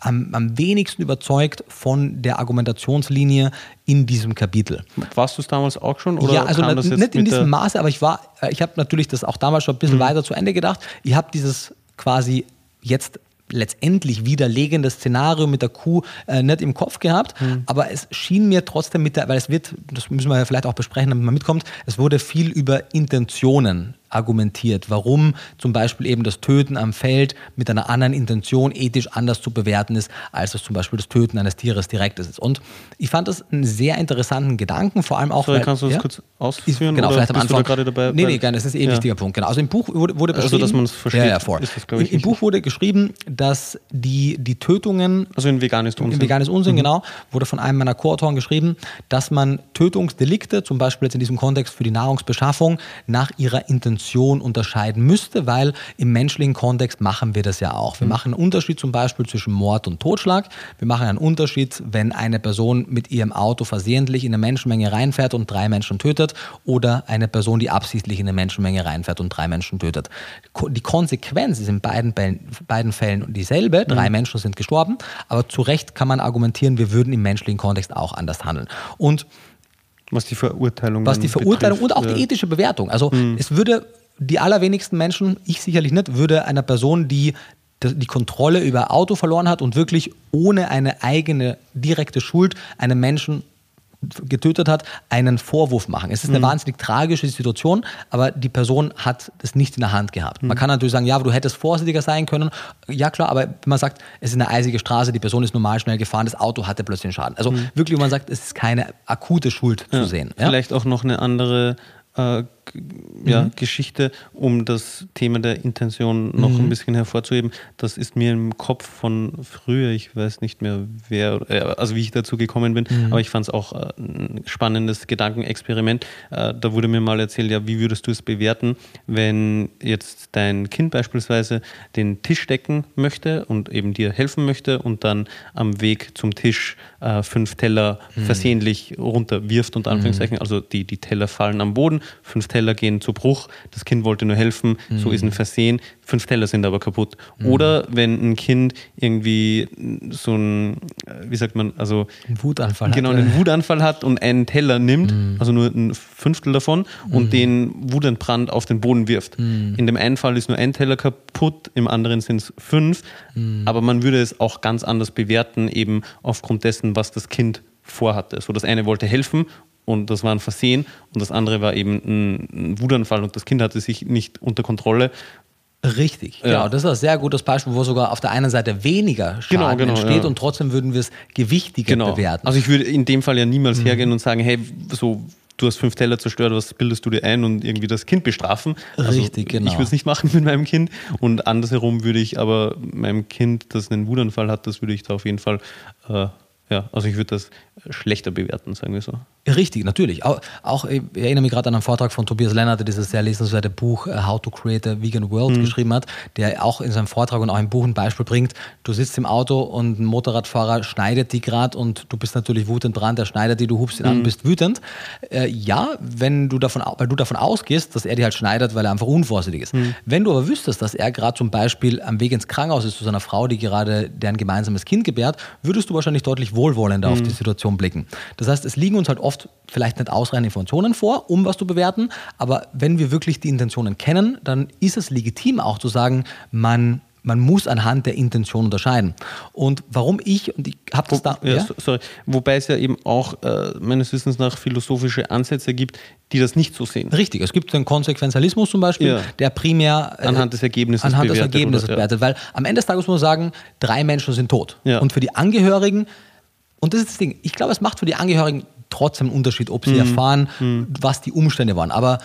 am, am wenigsten überzeugt von der Argumentationslinie in diesem Kapitel. Warst du es damals auch schon? Ja, also kam nicht, in diesem Maße, aber ich war, ich habe natürlich das auch damals schon ein Mhm. bisschen weiter zu Ende gedacht. Ich habe dieses quasi jetzt letztendlich widerlegende Szenario mit der Kuh äh, nicht im Kopf gehabt, Mhm. aber es schien mir trotzdem mit der, weil es wird, das müssen wir ja vielleicht auch besprechen, damit man mitkommt, es wurde viel über Intentionen argumentiert, warum zum Beispiel eben das Töten am Feld mit einer anderen Intention ethisch anders zu bewerten ist, als es zum Beispiel das Töten eines Tieres direkt ist. Und ich fand das einen sehr interessanten Gedanken, vor allem auch, Sorry, weil- kannst du das ja? kurz Ist, ausführen? genau, oder vielleicht am Anfang. Da gerade dabei? nee, nee, gerne, das ist eh ein Ja. wichtiger Punkt. Genau. Also im Buch wurde, wurde Also, beschrieben. dass man's versteht, Ja, ja, ist das, Im, Im Buch wurde geschrieben, dass die, die Tötungen Also in vegan ist im Unsinn. veganes Unsinn, Mhm. genau, wurde von einem meiner Co-Autoren geschrieben, dass man Tötungsdelikte, zum Beispiel jetzt in diesem Kontext für die Nahrungsbeschaffung, nach ihrer Intention unterscheiden müsste, weil im menschlichen Kontext machen wir das ja auch. Mhm. Wir machen einen Unterschied zum Beispiel zwischen Mord und Totschlag. Wir machen einen Unterschied, wenn eine Person mit ihrem Auto versehentlich in eine Menschenmenge reinfährt und drei Menschen tötet oder eine Person, die absichtlich in eine Menschenmenge reinfährt und drei Menschen tötet. Die Konsequenz ist in beiden, Bällen- beiden Fällen dieselbe. Mhm. Drei Menschen sind gestorben, aber zu Recht kann man argumentieren, wir würden im menschlichen Kontext auch anders handeln. Und Was die Verurteilung was die Verurteilung betrifft, und auch ja. die ethische Bewertung. Also es würde die allerwenigsten Menschen, ich sicherlich nicht, würde einer Person, die die Kontrolle über Auto verloren hat und wirklich ohne eine eigene direkte Schuld einen Menschen getötet hat, einen Vorwurf machen. Es ist eine wahnsinnig tragische Situation, aber die Person hat das nicht in der Hand gehabt. Man kann natürlich sagen, ja, aber du hättest vorsichtiger sein können. Ja, klar, aber wenn man sagt, es ist eine eisige Straße, die Person ist normal schnell gefahren, das Auto hatte plötzlich einen Schaden. Also wirklich, wenn man sagt, es ist keine akute Schuld zu sehen. Ja? Vielleicht auch noch eine andere äh, ja, Mhm. Geschichte, um das Thema der Intention noch Mhm. ein bisschen hervorzuheben. Das ist mir im Kopf von früher, ich weiß nicht mehr wer, äh, also wie ich dazu gekommen bin, Mhm. aber ich fand es auch äh, ein spannendes Gedankenexperiment. Äh, da wurde mir mal erzählt, ja, wie würdest du es bewerten, wenn jetzt dein Kind beispielsweise den Tisch decken möchte und eben dir helfen möchte und dann am Weg zum Tisch fünf Teller Mhm. versehentlich runterwirft, unter Anführungszeichen. Also die, die Teller fallen am Boden, fünf Teller gehen zu Bruch, das Kind wollte nur helfen, so Mhm. ist ein Versehen, fünf Teller sind aber kaputt. Oder wenn ein Kind irgendwie so ein, wie sagt man, also Ein Wutanfall genau hatte. einen Wutanfall hat und einen Teller nimmt, Mhm. also nur ein Fünftel davon und den Wutentbrand auf den Boden wirft. Mhm. In dem einen Fall ist nur ein Teller kaputt, im anderen sind es fünf, Mhm. aber man würde es auch ganz anders bewerten, eben aufgrund dessen, was das Kind vorhatte. So das eine wollte helfen und das war ein Versehen und das andere war eben ein, ein Wutanfall und das Kind hatte sich nicht unter Kontrolle. Richtig, Ja. genau. Das ist ein sehr gutes Beispiel, wo sogar auf der einen Seite weniger Schaden Genau, genau, entsteht ja. und trotzdem würden wir es gewichtiger bewerten. Mhm. Also ich würde in dem Fall ja niemals hergehen und sagen, hey, so du hast fünf Teller zerstört, was bildest du dir ein und irgendwie das Kind bestrafen. Also Richtig, genau. Ich würde es nicht machen mit meinem Kind und andersherum würde ich aber meinem Kind, das einen Wutanfall hat, das würde ich da auf jeden Fall, äh, ja, also ich würde das schlechter bewerten, sagen wir so. Richtig, natürlich. Auch, auch ich erinnere mich gerade an einen Vortrag von Tobias Lennart, der dieses sehr lesenswerte Buch äh, How to Create a Vegan World geschrieben hat, der auch in seinem Vortrag und auch im Buch ein Beispiel bringt. Du sitzt im Auto und ein Motorradfahrer schneidet die gerade und du bist natürlich wutentbrannt, der schneidet die, du hupst ihn an und bist wütend. Äh, ja, wenn du davon, weil du davon ausgehst, dass er die halt schneidet, weil er einfach unvorsichtig ist. Wenn du aber wüsstest, dass er gerade zum Beispiel am Weg ins Krankenhaus ist zu seiner Frau, die gerade deren gemeinsames Kind gebärt, würdest du wahrscheinlich deutlich wohlwollender auf die Situation blicken. Das heißt, es liegen uns halt oft vielleicht nicht ausreichend Informationen vor, um was zu bewerten. Aber wenn wir wirklich die Intentionen kennen, dann ist es legitim auch zu sagen, man man muss anhand der Intention unterscheiden. Und warum ich, und ich habe das da. Ja, ja? Sorry. Wobei es ja eben auch äh, meines Wissens nach philosophische Ansätze gibt, die das nicht so sehen. Richtig, es gibt den Konsequenzialismus zum Beispiel, ja. der primär äh, anhand des Ergebnisses anhand bewertet. Des Ergebnisses oder, bewertet weil am Ende des Tages muss man sagen, drei Menschen sind tot. Und für die Angehörigen, und das ist das Ding, ich glaube, es macht für die Angehörigen trotzdem einen Unterschied, ob sie mhm. erfahren, mhm. was die Umstände waren. Aber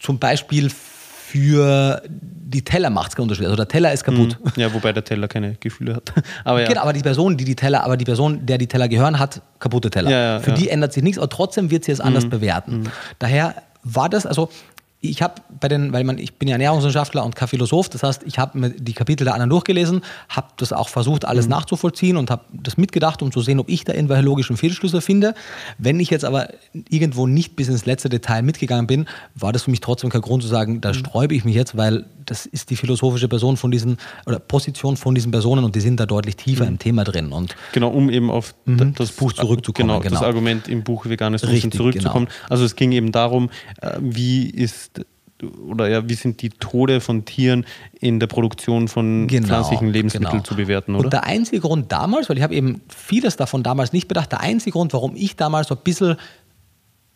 zum Beispiel für die Teller macht es keinen Unterschied. Also der Teller ist kaputt. Mhm. Ja, wobei der Teller keine Gefühle hat. aber ja. Genau, aber die Person, die die Teller, aber die Person, der die Teller gehören, hat kaputte Teller. Ja, ja, Für die ändert sich nichts, aber trotzdem wird sie es anders mhm. bewerten. Mhm. Daher war das, also ich habe bei den, weil man, ich bin ja Ernährungswissenschaftler und kein Philosoph, das heißt, ich habe mir die Kapitel der anderen durchgelesen, habe das auch versucht, alles mhm. nachzuvollziehen und habe das mitgedacht, um zu sehen, ob ich da irgendwelche logischen Fehlschlüsse finde. Wenn ich jetzt aber irgendwo nicht bis ins letzte Detail mitgegangen bin, war das für mich trotzdem kein Grund zu sagen, da mhm. sträube ich mich jetzt, weil das ist die philosophische Person von diesen oder Position von diesen Personen und die sind da deutlich tiefer mhm. im Thema drin. Und genau, um eben auf mhm. das Buch zurückzukommen. Genau, genau, das Argument im Buch Veganes Wissen zurückzukommen. Genau. Also es ging eben darum, äh, wie ist oder ja, wie sind die Tode von Tieren in der Produktion von genau, pflanzlichen Lebensmitteln genau. zu bewerten, oder? Und der einzige Grund damals, weil ich habe eben vieles davon damals nicht bedacht, der einzige Grund, warum ich damals so ein bisschen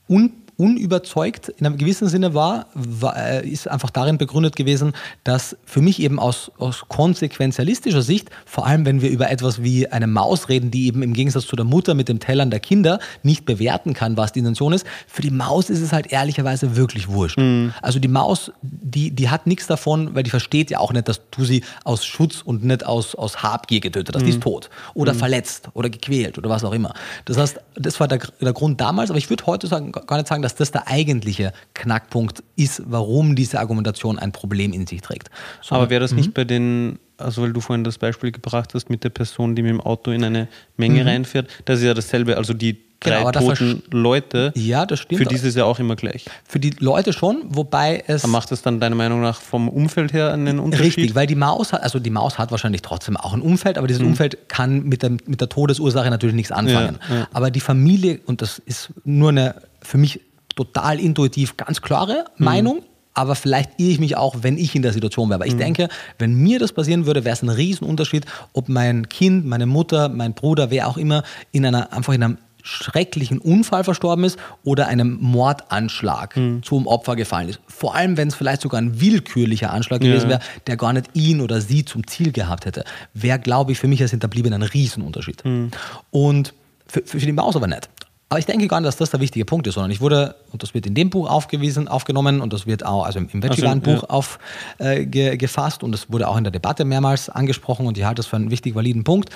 un unüberzeugt in einem gewissen Sinne war, war, äh, ist einfach darin begründet gewesen, dass für mich eben aus, aus konsequenzialistischer Sicht, vor allem wenn wir über etwas wie eine Maus reden, die eben im Gegensatz zu der Mutter mit dem Tellern der Kinder nicht bewerten kann, was die Intention ist, für die Maus ist es halt ehrlicherweise wirklich wurscht. Mhm. Also die Maus, die, die hat nichts davon, weil die versteht ja auch nicht, dass du sie aus Schutz und nicht aus, aus Habgier getötet hast. Mhm. Die ist tot oder mhm. verletzt oder gequält oder was auch immer. Das heißt, das war der, der Grund damals, aber ich würde heute sagen, gar nicht sagen, dass das der eigentliche Knackpunkt ist, warum diese Argumentation ein Problem in sich trägt. So, Aber wäre das nicht mhm. bei den, also weil du vorhin das Beispiel gebracht hast mit der Person, die mit dem Auto in eine Menge mhm. reinfährt, das ist ja dasselbe, also die drei genau, toten Leute, ja, das stimmt. für die ist es ja auch immer gleich. Für die Leute schon, wobei es... Aber macht das dann deiner Meinung nach vom Umfeld her einen Unterschied? Richtig, weil die Maus hat, also die Maus hat wahrscheinlich trotzdem auch ein Umfeld, aber dieses mhm. Umfeld kann mit der, mit der Todesursache natürlich nichts anfangen. Ja, ja. Aber die Familie, und das ist nur eine für mich total intuitiv ganz klare mhm. Meinung, aber vielleicht irre ich mich auch, wenn ich in der Situation wäre. Aber ich mhm. denke, wenn mir das passieren würde, wäre es ein Riesenunterschied, ob mein Kind, meine Mutter, mein Bruder, wer auch immer, in einer, einfach in einem schrecklichen Unfall verstorben ist oder einem Mordanschlag mhm. zum Opfer gefallen ist. Vor allem, wenn es vielleicht sogar ein willkürlicher Anschlag ja. gewesen wäre, der gar nicht ihn oder sie zum Ziel gehabt hätte, wäre, glaube ich, für mich als Hinterblieben ein Riesenunterschied. Mhm. Und für, für die Maus aber nicht. Aber ich denke gar nicht, dass das der wichtige Punkt ist, sondern ich wurde, und das wird in dem Buch aufgewiesen, aufgenommen und das wird auch also im Vegelan-Buch also, ja. aufgefasst äh, und das wurde auch in der Debatte mehrmals angesprochen und ich halte das für einen wichtig validen Punkt.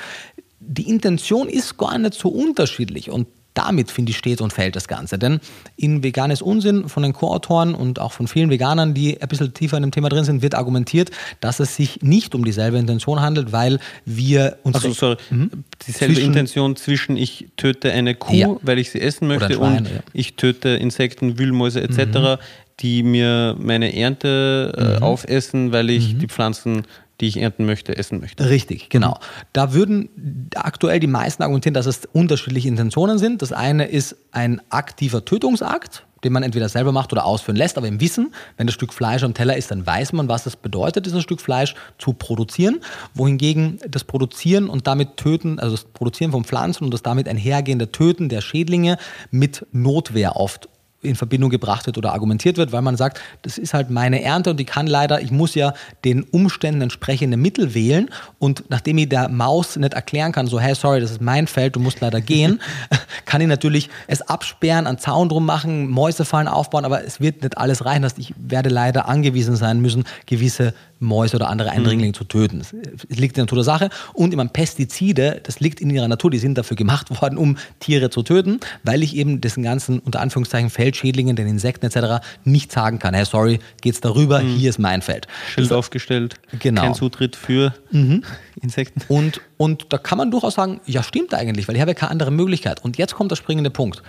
Die Intention ist gar nicht so unterschiedlich und damit, finde ich, steht und fällt das Ganze. Denn in Veganes Unsinn von den Co-Autoren und auch von vielen Veganern, die ein bisschen tiefer in dem Thema drin sind, wird argumentiert, dass es sich nicht um dieselbe Intention handelt, weil wir uns. Also, sorry, mhm. dieselbe zwischen, Intention zwischen ich töte eine Kuh, ja. weil ich sie essen möchte, Schwein, und ja. ich töte Insekten, Wühlmäuse etc., mhm. die mir meine Ernte äh, mhm. aufessen, weil ich mhm. die Pflanzen die ich ernten möchte, essen möchte. Richtig, genau. Da würden aktuell die meisten argumentieren, dass es unterschiedliche Intentionen sind. Das eine ist ein aktiver Tötungsakt, den man entweder selber macht oder ausführen lässt, aber im Wissen, wenn das Stück Fleisch am Teller ist, dann weiß man, was es bedeutet, dieses Stück Fleisch zu produzieren. Wohingegen das Produzieren und damit Töten, also das Produzieren von Pflanzen und das damit einhergehende Töten der Schädlinge mit Notwehr oft in Verbindung gebracht wird oder argumentiert wird, weil man sagt, das ist halt meine Ernte und die kann leider, ich muss ja den Umständen entsprechende Mittel wählen. Und nachdem ich der Maus nicht erklären kann, so hey, sorry, das ist mein Feld, du musst leider gehen, kann ich natürlich es absperren, einen Zaun drum machen, Mäusefallen aufbauen, aber es wird nicht alles reichen, dass ich werde leider angewiesen sein müssen, gewisse Mäuse oder andere Eindringlinge mhm. zu töten. Es liegt in der Natur der Sache. Und immer Pestizide, das liegt in ihrer Natur, die sind dafür gemacht worden, um Tiere zu töten, weil ich eben diesen ganzen, unter Anführungszeichen, Feldschädlingen, den Insekten etc. nicht sagen kann, hey, sorry, geht's darüber, mhm. hier ist mein Feld. Schild das, aufgestellt, genau. kein Zutritt für mhm. Insekten. Und, und da kann man durchaus sagen, ja, stimmt eigentlich, weil ich habe ja keine andere Möglichkeit. Und jetzt kommt der springende Punkt.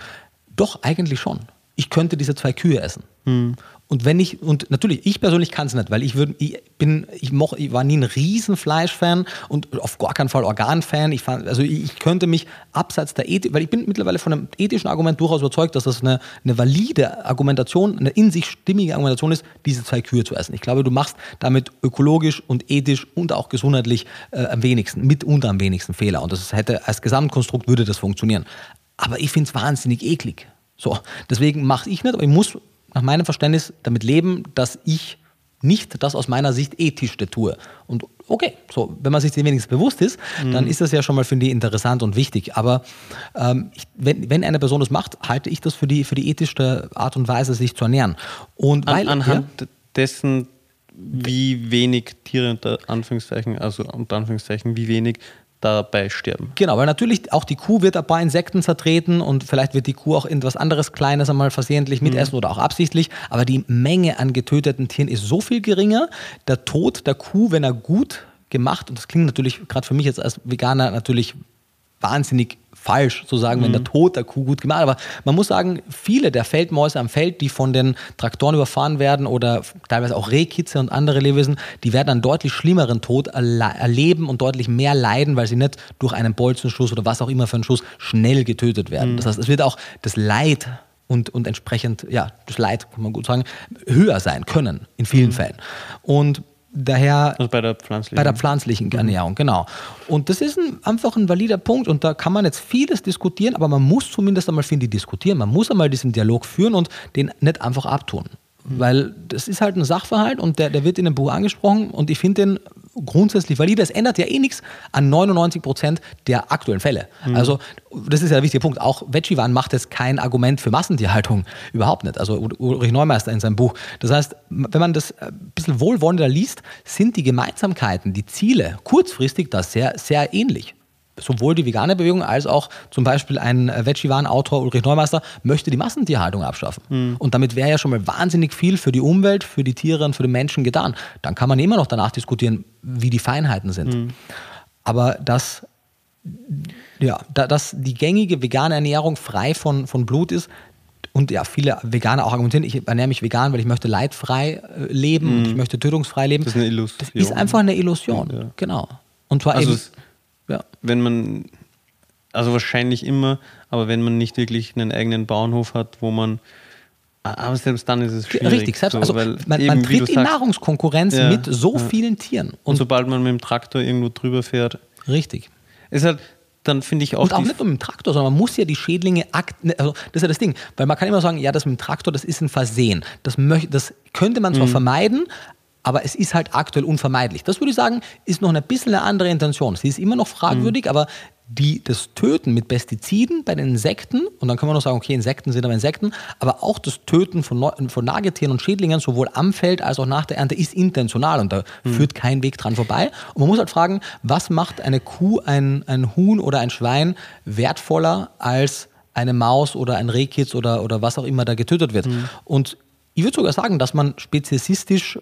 Doch, eigentlich schon ich könnte diese zwei Kühe essen. Und wenn ich, und natürlich, ich persönlich kann es nicht, weil ich würde, ich bin, ich, moch, ich war nie ein riesen Fleischfan und auf gar keinen Fall Organfan. Ich fand, also ich könnte mich abseits der Ethik, weil ich bin mittlerweile von einem ethischen Argument durchaus überzeugt, dass das eine, eine valide Argumentation, eine in sich stimmige Argumentation ist, diese zwei Kühe zu essen. Ich glaube, du machst damit ökologisch und ethisch und auch gesundheitlich äh, am wenigsten, mitunter am wenigsten Fehler. Und das hätte als Gesamtkonstrukt würde das funktionieren. Aber ich finde es wahnsinnig eklig. So, deswegen mache ich nicht, aber ich muss nach meinem Verständnis damit leben, dass ich nicht das aus meiner Sicht ethischste tue. Und okay, so, wenn man sich dem wenigstens bewusst ist, mhm. dann ist das ja schon mal, finde ich, interessant und wichtig. Aber ähm, ich, wenn, wenn eine Person das macht, halte ich das für die, für die ethischste Art und Weise, sich zu ernähren. Und An, weil, anhand ja, dessen, wie wenig Tiere unter Anführungszeichen, also unter Anführungszeichen, wie wenig dabei sterben. Genau, weil natürlich auch die Kuh wird ein paar Insekten zertreten und vielleicht wird die Kuh auch irgendwas anderes Kleines einmal versehentlich mitessen mhm. oder auch absichtlich, aber die Menge an getöteten Tieren ist so viel geringer. Der Tod der Kuh, wenn er gut gemacht, und das klingt natürlich gerade für mich jetzt als Veganer natürlich wahnsinnig falsch zu sagen, mhm. wenn der Tod der Kuh gut gemacht Aber man muss sagen, viele der Feldmäuse am Feld, die von den Traktoren überfahren werden oder teilweise auch Rehkitze und andere Lebewesen, die werden einen deutlich schlimmeren Tod erleben und deutlich mehr leiden, weil sie nicht durch einen Bolzenschuss oder was auch immer für einen Schuss schnell getötet werden. Mhm. Das heißt, es wird auch das Leid und, und entsprechend, ja, das Leid, kann man gut sagen, höher sein können in vielen mhm. Fällen. Und Daher also bei der pflanzlichen, bei der pflanzlichen mhm. Ernährung, genau. Und das ist ein, einfach ein valider Punkt und da kann man jetzt vieles diskutieren, aber man muss zumindest einmal, finde ich, diskutieren. Man muss einmal diesen Dialog führen und den nicht einfach abtun. Mhm. Weil das ist halt ein Sachverhalt und der, der wird in dem Buch angesprochen und ich finde den grundsätzlich valide. Es ändert ja eh nichts an 99 Prozent der aktuellen Fälle. Mhm. Also, das ist ja der wichtige Punkt. Auch Vechivan macht jetzt kein Argument für Massentierhaltung. Überhaupt nicht. Also, Ulrich Neumeister in seinem Buch. Das heißt, wenn man das ein bisschen wohlwollender liest, sind die Gemeinsamkeiten, die Ziele kurzfristig da sehr, sehr ähnlich sowohl die vegane Bewegung als auch zum Beispiel ein Vegivan-Autor Ulrich Neumeister möchte die Massentierhaltung abschaffen. Mhm. Und damit wäre ja schon mal wahnsinnig viel für die Umwelt, für die Tiere und für den Menschen getan. Dann kann man immer noch danach diskutieren, wie die Feinheiten sind. Mhm. Aber dass, ja, dass die gängige vegane Ernährung frei von, von Blut ist, und ja, viele Veganer auch argumentieren, ich ernähre mich vegan, weil ich möchte leidfrei äh, leben mhm. und ich möchte tötungsfrei leben. Das ist eine Illusion. Das ist einfach eine Illusion, ja. genau. Und zwar also eben ja. Wenn man, also wahrscheinlich immer, aber wenn man nicht wirklich einen eigenen Bauernhof hat, wo man aber selbst dann ist es schwierig. Richtig, selbst, so, also man, eben, man tritt in sagst, Nahrungskonkurrenz ja, mit so ja. vielen Tieren. Und, und, sobald man mit dem Traktor irgendwo drüber fährt. Richtig. Ist halt, dann finde ich auch. Und auch nicht nur mit dem Traktor, sondern man muss ja die Schädlinge, ne, also das ist ja das Ding, weil man kann immer sagen, ja, das mit dem Traktor, das ist ein Versehen. Das, möchte, das könnte man zwar mhm. vermeiden, aber es ist halt aktuell unvermeidlich. Das würde ich sagen, ist noch ein bisschen eine andere Intention. Sie ist immer noch fragwürdig, mhm. aber die, das Töten mit Pestiziden bei den Insekten, und dann kann man noch sagen, okay, Insekten sind aber Insekten, aber auch das Töten von, von Nagetieren und Schädlingen, sowohl am Feld als auch nach der Ernte, ist intentional und da mhm. führt kein Weg dran vorbei. Und man muss halt fragen, was macht eine Kuh, ein, ein Huhn oder ein Schwein wertvoller als eine Maus oder ein Rehkitz oder, oder was auch immer da getötet wird. Mhm. Und ich würde sogar sagen, dass man speziesistisch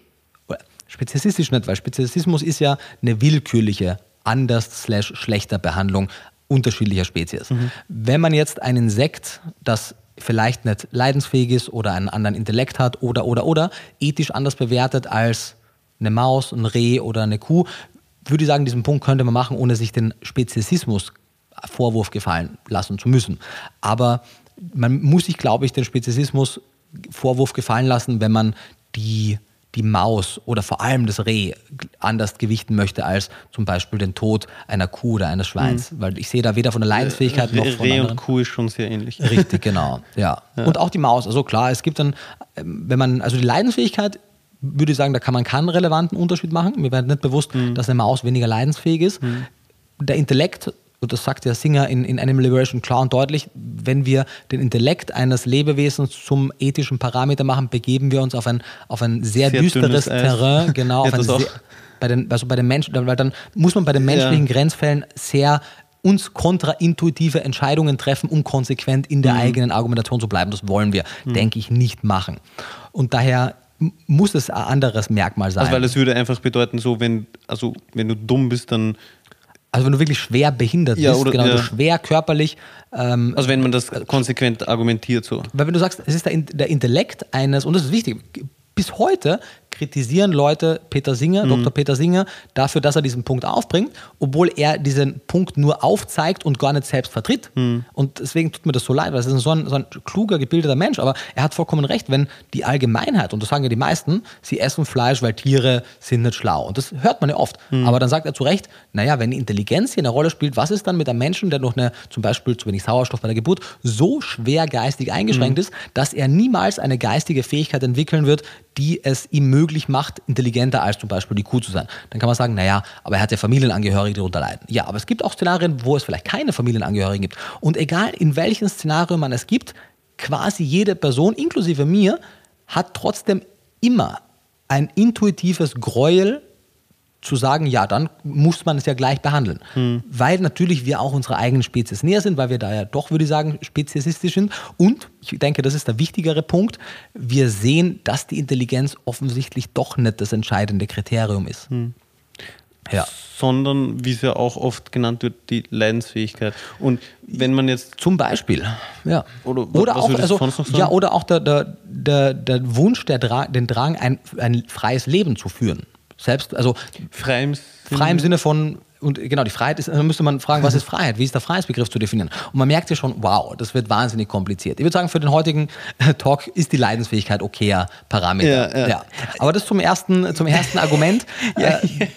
Speziesistisch nicht, weil Speziesismus ist ja eine willkürliche anders slash schlechter Behandlung unterschiedlicher Spezies. Mhm. Wenn man jetzt ein Insekt, das vielleicht nicht leidensfähig ist oder einen anderen Intellekt hat oder oder oder ethisch anders bewertet als eine Maus, ein Reh oder eine Kuh, würde ich sagen, diesen Punkt könnte man machen, ohne sich den Speziesismus Vorwurf gefallen lassen zu müssen. Aber man muss sich, glaube ich, den Speziesismus Vorwurf gefallen lassen, wenn man die die Maus oder vor allem das Reh anders gewichten möchte als zum Beispiel den Tod einer Kuh oder eines Schweins. Mhm. Weil ich sehe da weder von der Leidensfähigkeit noch von Reh anderen. und Kuh ist schon sehr ähnlich. Richtig, genau. Ja. ja. Und auch die Maus. Also klar, es gibt dann, ähm, wenn man, also die Leidensfähigkeit würde ich sagen, da kann man keinen relevanten Unterschied machen. Mir wird nicht bewusst, mhm. dass eine Maus weniger leidensfähig ist. Mhm. Der Intellekt und das sagt der Singer in, in Animal Liberation klar und deutlich, wenn wir den Intellekt eines Lebewesens zum ethischen Parameter machen, begeben wir uns auf ein, auf ein sehr, sehr düsteres Terrain, genau, auf ein sehr, bei den, also bei den Menschen, weil dann muss man bei den menschlichen ja. Grenzfällen sehr uns kontraintuitive Entscheidungen treffen, um konsequent in der mhm. eigenen Argumentation zu bleiben. Das wollen wir, mhm. denke ich, nicht machen. Und daher muss es ein anderes Merkmal sein. Also weil es würde einfach bedeuten, so wenn, also wenn du dumm bist, dann Also wenn du wirklich schwer behindert Ja, bist, oder- genau, ja. du schwer körperlich, ähm, Also wenn man das konsequent argumentiert so. weil wenn du sagst, es ist der, der Intellekt eines, und das ist wichtig, bis heute kritisieren Leute Peter Singer, Dr. Peter Singer, dafür, dass er diesen Punkt aufbringt, obwohl er diesen Punkt nur aufzeigt und gar nicht selbst vertritt. Und deswegen tut mir das so leid, weil es ist so ein, so ein kluger, gebildeter Mensch, aber er hat vollkommen recht, wenn die Allgemeinheit, und das sagen ja die meisten, sie essen Fleisch, weil Tiere sind nicht schlau. Und das hört man ja oft. Aber dann sagt er zu Recht, naja, wenn die Intelligenz hier eine Rolle spielt, was ist dann mit einem Menschen, der durch eine, zum Beispiel zu wenig Sauerstoff bei der Geburt, so schwer geistig eingeschränkt ist, dass er niemals eine geistige Fähigkeit entwickeln wird, die es ihm möglich macht, intelligenter als zum Beispiel die Kuh zu sein. Dann kann man sagen, naja, aber er hat ja Familienangehörige, die darunter leiden. Ja, aber es gibt auch Szenarien, wo es vielleicht keine Familienangehörigen gibt. Und egal in welchem Szenario man es gibt, quasi jede Person, inklusive mir, hat trotzdem immer ein intuitives Gräuel zu sagen, ja, dann muss man es ja gleich behandeln. Weil natürlich wir auch unserer eigenen Spezies näher sind, weil wir da ja doch, würde ich sagen, speziesistisch sind. Und ich denke, das ist der wichtigere Punkt, wir sehen, dass die Intelligenz offensichtlich doch nicht das entscheidende Kriterium ist. Ja. Sondern, wie es ja auch oft genannt wird, die Leidensfähigkeit. Und wenn man jetzt Zum Beispiel, ja. Oder oder auch, also, ja, oder auch der, der, der, der Wunsch, der Dra den Drang, ein, ein freies Leben zu führen. Selbst, also frei im frei im Sinne von, und genau, die Freiheit ist, dann müsste man fragen, was ist Freiheit? Wie ist der Freiheitsbegriff zu definieren? Und man merkt ja schon, wow, das wird wahnsinnig kompliziert. Ich würde sagen, für den heutigen äh, Talk ist die Leidensfähigkeit okayer Parameter. Ja, ja. Aber das zum ersten, zum ersten Argument. Ja, Äh,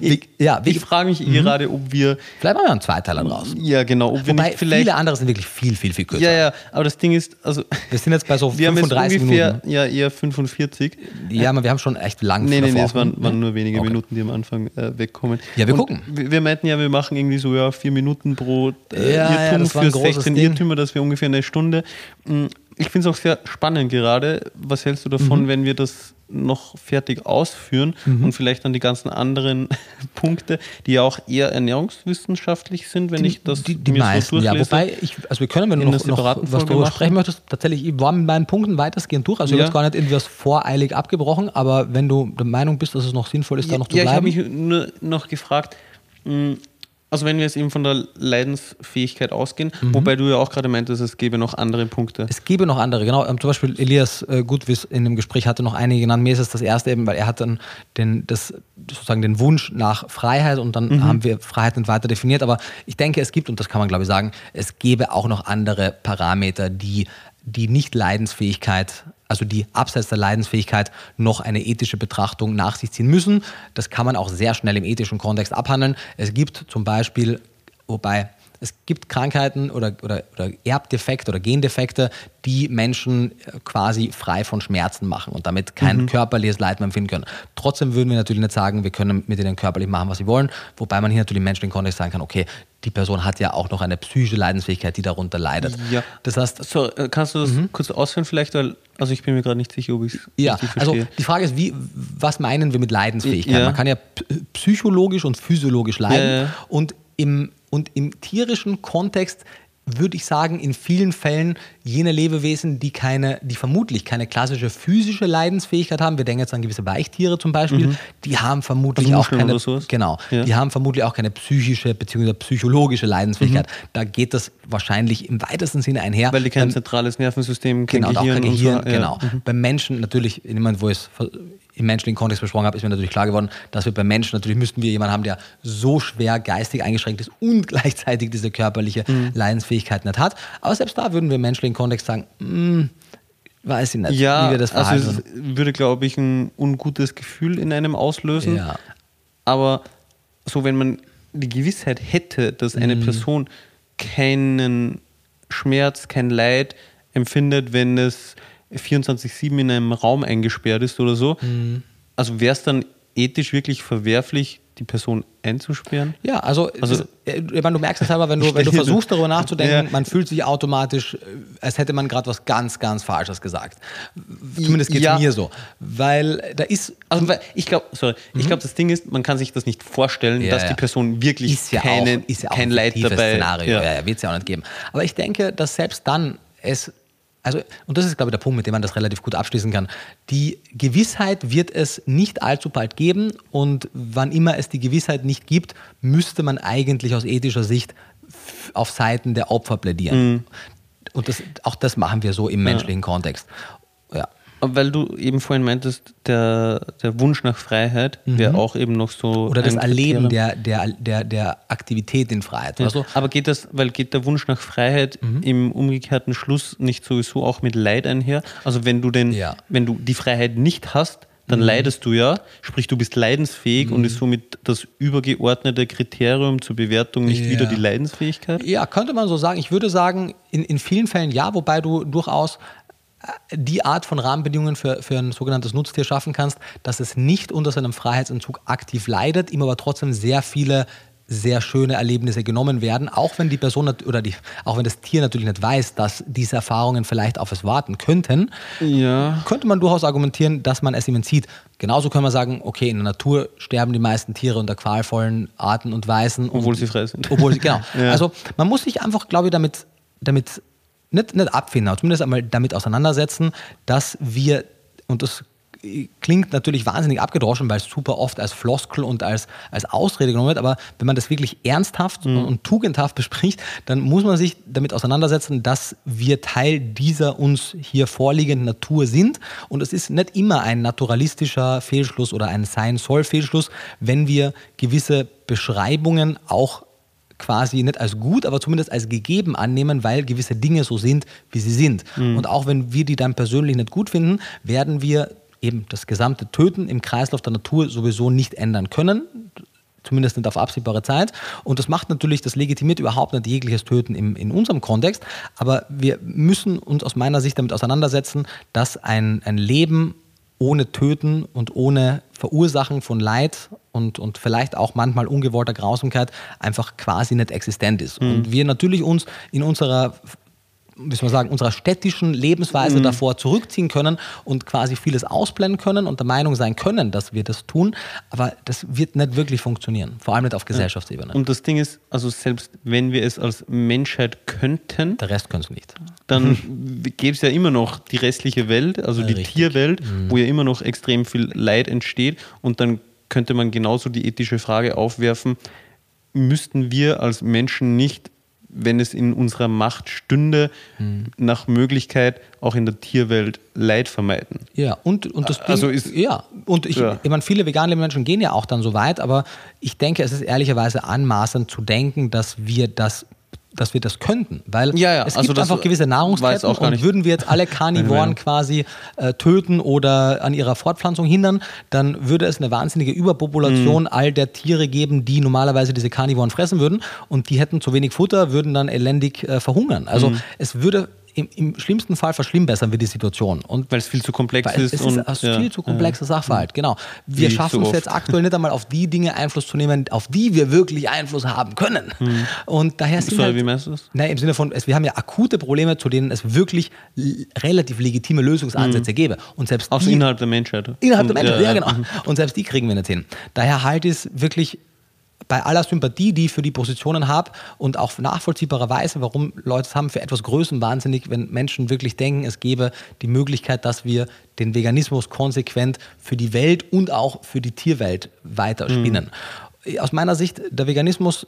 wie, ja, wie, Ich frage mich gerade, ob wir, vielleicht machen wir einen Zweiteiler draus. ja genau, ob wir Wobei nicht vielleicht... viele andere sind wirklich viel, viel, viel kürzer. ja, ja, aber das Ding ist, also Wir sind jetzt bei so wir haben jetzt 35 ungefähr, Minuten. ja eher 45. Ja, aber wir haben schon echt lang Nee, nee, nee, es waren, waren nur wenige Okay. Minuten, die am Anfang äh, wegkommen. Ja, wir Und gucken. Wir, wir meinten ja, wir machen irgendwie so ja, vier Minuten pro äh, Ja, ja, Irrtum ein für großes 16 Ding. Irrtümer, das wäre ungefähr eine Stunde. Mm, Ich finde es auch sehr spannend gerade. Was hältst du davon, Mhm. wenn wir das noch fertig ausführen und vielleicht dann die ganzen anderen Punkte, die ja auch eher ernährungswissenschaftlich sind, wenn ich das die, die mir meisten, so ja. durchlese? Wobei, ich, also wir können, wenn du noch, noch was Folge darüber machen. sprechen möchtest, tatsächlich, ich war mit meinen Punkten weitestgehend durch. Also ich Ja. habe jetzt gar nicht irgendwie was voreilig abgebrochen, aber wenn du der Meinung bist, dass es noch sinnvoll ist, da noch zu ja, ich habe bleiben. mich nur noch gefragt, also wenn wir jetzt eben von der Leidensfähigkeit ausgehen, Mhm. wobei du ja auch gerade meintest, es gäbe noch andere Punkte. Es gäbe noch andere, genau. Ähm, Zum Beispiel Elias äh, Gutwiss in dem Gespräch hatte noch einige genannt. Mir ist es das erste eben, weil er hat dann den, das, sozusagen den Wunsch nach Freiheit und dann haben wir Freiheit nicht weiter definiert. Aber ich denke, es gibt, und das kann man glaube ich sagen, es gäbe auch noch andere Parameter, die die Nicht-Leidensfähigkeit, also die abseits der Leidensfähigkeit noch eine ethische Betrachtung nach sich ziehen müssen. Das kann man auch sehr schnell im ethischen Kontext abhandeln. Es gibt zum Beispiel, wobei es gibt Krankheiten oder, oder, oder Erbdefekte oder Gendefekte, die Menschen äh, quasi frei von Schmerzen machen und damit kein körperliches Leid mehr empfinden können. Trotzdem würden wir natürlich nicht sagen, wir können mit ihnen körperlich machen, was sie wollen, wobei man hier natürlich im menschlichen Kontext sagen kann, okay, die Person hat ja auch noch eine psychische Leidensfähigkeit, die darunter leidet. Ja. Das heißt, So, äh, kannst du das kurz ausführen vielleicht? Weil, also ich bin mir gerade nicht sicher, ob ich es Mhm. Ja, richtig also verstehe. die Frage ist, wie, was meinen wir mit Leidensfähigkeit? Ja. Man kann ja psychologisch und physiologisch leiden. Ja. Und, im, und im tierischen Kontext würde ich sagen, in vielen Fällen jene Lebewesen, die keine, die vermutlich keine klassische physische Leidensfähigkeit haben, wir denken jetzt an gewisse Weichtiere zum Beispiel, die haben vermutlich Also auch keine, genau, Ja. die haben vermutlich auch keine psychische bzw. psychologische Leidensfähigkeit. Mhm. Da geht das wahrscheinlich im weitesten Sinne einher. Weil die kein Beim- zentrales Nervensystem, kein Genau, und auch Gehirn kein Gehirn, so. Ja. genau. Beim Menschen natürlich, jemand, wo es im menschlichen Kontext besprochen habe, ist mir natürlich klar geworden, dass wir beim Menschen natürlich müssten wir jemanden haben, der so schwer geistig eingeschränkt ist und gleichzeitig diese körperliche Mhm. Leidensfähigkeit nicht hat. Aber selbst da würden wir im menschlichen Kontext sagen, "Hm, weiß ich nicht, Ja, wie wir das also verhalten. es würde, glaube ich, ein ungutes Gefühl in einem auslösen. Ja. Aber so, wenn man die Gewissheit hätte, dass Mhm. eine Person keinen Schmerz, kein Leid empfindet, wenn es 24-7 in einem Raum eingesperrt ist oder so, Mhm. also wäre es dann ethisch wirklich verwerflich, die Person einzusperren? Ja, also, Also- äh, ich meine, du merkst es aber, wenn du, wenn du versuchst, darüber nachzudenken, Ja. man fühlt sich automatisch, äh, als hätte man gerade was ganz, ganz Falsches gesagt. Zumindest geht es Ja. mir so. Weil da ist, Also ich glaube, sorry, ich glaube, das Ding ist, man kann sich das nicht vorstellen, Mhm. Ja, dass die Person wirklich ist ja keine, auch, ist ja auch kein ein Leid dabei Szenario, Ja. ja. Ja, wird es ja auch nicht geben. Aber ich denke, dass selbst dann es also, und das ist, glaube ich, der Punkt, mit dem man das relativ gut abschließen kann. Die Gewissheit wird es nicht allzu bald geben und wann immer es die Gewissheit nicht gibt, müsste man eigentlich aus ethischer Sicht auf Seiten der Opfer plädieren. Mhm. Und das, auch das machen wir so im menschlichen ja. Kontext. Weil du eben vorhin meintest, der, der Wunsch nach Freiheit mhm. wäre auch eben noch so. Oder das Erleben der, der, der, der Aktivität in Freiheit. Ja. Also, Aber geht das, weil geht der Wunsch nach Freiheit mhm. im umgekehrten Schluss nicht sowieso auch mit Leid einher? Also wenn du den, ja. wenn du die Freiheit nicht hast, dann mhm. leidest du ja, sprich du bist leidensfähig und mhm. ist somit das übergeordnete Kriterium zur Bewertung nicht ja. wieder die Leidensfähigkeit? Ja, könnte man so sagen. Ich würde sagen, in, in vielen Fällen ja, wobei du durchaus die Art von Rahmenbedingungen für, für ein sogenanntes Nutztier schaffen kannst, dass es nicht unter seinem Freiheitsentzug aktiv leidet, ihm aber trotzdem sehr viele sehr schöne Erlebnisse genommen werden, auch wenn die Person oder die, auch wenn das Tier natürlich nicht weiß, dass diese Erfahrungen vielleicht auf es warten könnten, ja. könnte man durchaus argumentieren, dass man es ihm entzieht. Genauso können wir sagen, okay, in der Natur sterben die meisten Tiere unter qualvollen Arten und Weisen. Obwohl und, sie frei sind. Obwohl sie, genau. ja. Also man muss sich einfach, glaube ich, damit, damit nicht, nicht abfinden, aber zumindest einmal damit auseinandersetzen, dass wir, und das klingt natürlich wahnsinnig abgedroschen, weil es super oft als Floskel und als, als Ausrede genommen wird, aber wenn man das wirklich ernsthaft mhm. und, und, tugendhaft bespricht, dann muss man sich damit auseinandersetzen, dass wir Teil dieser uns hier vorliegenden Natur sind und es ist nicht immer ein naturalistischer Fehlschluss oder ein Sein-Soll-Fehlschluss, wenn wir gewisse Beschreibungen auch quasi nicht als gut, aber zumindest als gegeben annehmen, weil gewisse Dinge so sind, wie sie sind. Mhm. Und auch wenn wir die dann persönlich nicht gut finden, werden wir eben das gesamte Töten im Kreislauf der Natur sowieso nicht ändern können. Zumindest nicht auf absehbare Zeit. Und das macht natürlich, das legitimiert überhaupt nicht jegliches Töten im, in unserem Kontext. Aber wir müssen uns aus meiner Sicht damit auseinandersetzen, dass ein, ein Leben ohne Töten und ohne Verursachen von Leid und, und vielleicht auch manchmal ungewollter Grausamkeit einfach quasi nicht existent ist. Mhm. Und wir natürlich uns in unserer soll man sagen, unserer städtischen Lebensweise mhm. davor zurückziehen können und quasi vieles ausblenden können und der Meinung sein können, dass wir das tun. Aber das wird nicht wirklich funktionieren, vor allem nicht auf Gesellschaftsebene. Und das Ding ist, also selbst wenn wir es als Menschheit könnten, der Rest könnte es nicht. Dann gäbe es ja immer noch die restliche Welt, also die Richtig. Tierwelt, mhm. wo ja immer noch extrem viel Leid entsteht und dann könnte man genauso die ethische Frage aufwerfen, müssten wir als Menschen nicht wenn es in unserer Macht stünde, hm. nach Möglichkeit auch in der Tierwelt Leid vermeiden. Ja, und, und das also ist, ja, und ich, ja. ich meine, viele vegane Menschen gehen ja auch dann so weit, aber ich denke, es ist ehrlicherweise anmaßend zu denken, dass wir das dass wir das könnten, weil ja, ja. es gibt also einfach gewisse Nahrungsketten und würden wir jetzt alle Karnivoren quasi äh, töten oder an ihrer Fortpflanzung hindern, dann würde es eine wahnsinnige Überpopulation mhm. all der Tiere geben, die normalerweise diese Karnivoren fressen würden und die hätten zu wenig Futter, würden dann elendig äh, verhungern. Also mhm. es würde im, im, schlimmsten Fall verschlimmbessern wir die Situation. Und weil es viel zu komplex ist. Es ist ein ja, viel zu komplexer ja, Sachverhalt, genau. Wir schaffen so es jetzt aktuell nicht einmal auf die Dinge Einfluss zu nehmen, auf die wir wirklich Einfluss haben können. Mhm. Und daher sind Sorry, halt, wie meinst du das? Nein, im Sinne von, wir haben ja akute Probleme, zu denen es wirklich relativ legitime Lösungsansätze mhm. gäbe. Und selbst also innerhalb der Menschheit. Innerhalb der Menschheit, ja, ja genau. Und selbst die kriegen wir nicht hin. Daher halte ich es wirklich bei aller Sympathie, die ich für die Positionen habe und auch nachvollziehbarerweise, warum Leute es haben, für etwas wahnsinnig, wenn Menschen wirklich denken, es gäbe die Möglichkeit, dass wir den Veganismus konsequent für die Welt und auch für die Tierwelt weiterspinnen. Mhm. Aus meiner Sicht, der Veganismus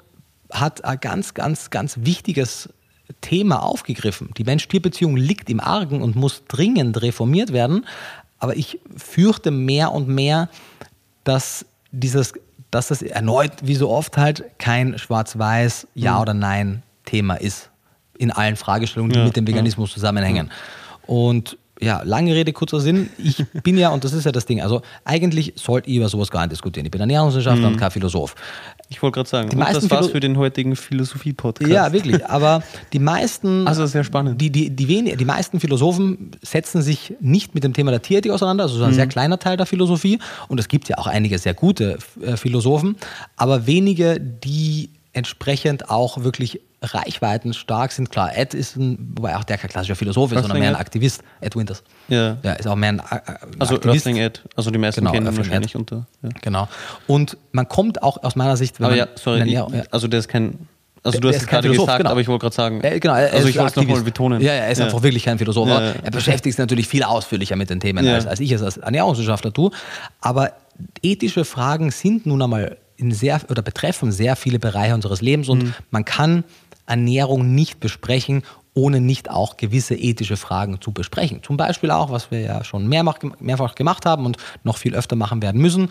hat ein ganz, ganz, ganz wichtiges Thema aufgegriffen. Die Mensch-Tier-Beziehung liegt im Argen und muss dringend reformiert werden. Aber ich fürchte mehr und mehr, dass dieses dass das erneut, wie so oft halt, kein schwarz-weiß Ja mhm. oder Nein Thema ist. In allen Fragestellungen, die ja, mit dem Veganismus ja. zusammenhängen. Und ja, lange Rede, kurzer Sinn. Ich bin ja, und das ist ja das Ding, also eigentlich sollte ich über sowas gar nicht diskutieren. Ich bin Ernährungswissenschaftler mhm. und kein Philosoph. Ich wollte gerade sagen, die meisten das war's Philo für den heutigen Philosophie-Podcast. Ja, wirklich. Aber die meisten. Also sehr spannend. Die, die, die, wenig, die meisten Philosophen setzen sich nicht mit dem Thema der Tierethik auseinander. Also so ein mhm. sehr kleiner Teil der Philosophie. Und es gibt ja auch einige sehr gute äh, Philosophen, aber wenige, die entsprechend auch wirklich Reichweiten stark sind. Klar, Ed ist ein, wobei auch der kein klassischer Philosoph ist, sondern mehr ein Aktivist. Ed Winters. Ja. Ja, ist auch mehr ein, äh, also Aktivist. Earthling Ed, also die meisten genau, kennen ihn wahrscheinlich Ed. unter. Ja. Genau. Und man kommt auch aus meiner Sicht, wenn Aber man, ja, sorry, ich, ja. also der ist kein Also du hast es gerade Philosoph, gesagt, genau. aber ich wollte gerade sagen, Äh, genau, er also ich wollte es nochmal betonen. Ja, ja, er ist einfach wirklich kein Philosoph. Ja, ja. Er beschäftigt sich natürlich viel ausführlicher mit den Themen, Ja. als, als ich es als Ernährungswissenschaftler tue. Aber ethische Fragen sind nun einmal in sehr oder betreffen sehr viele Bereiche unseres Lebens und Mhm. man kann Ernährung nicht besprechen, ohne nicht auch gewisse ethische Fragen zu besprechen. Zum Beispiel auch, was wir ja schon mehrfach, mehrfach gemacht haben und noch viel öfter machen werden müssen,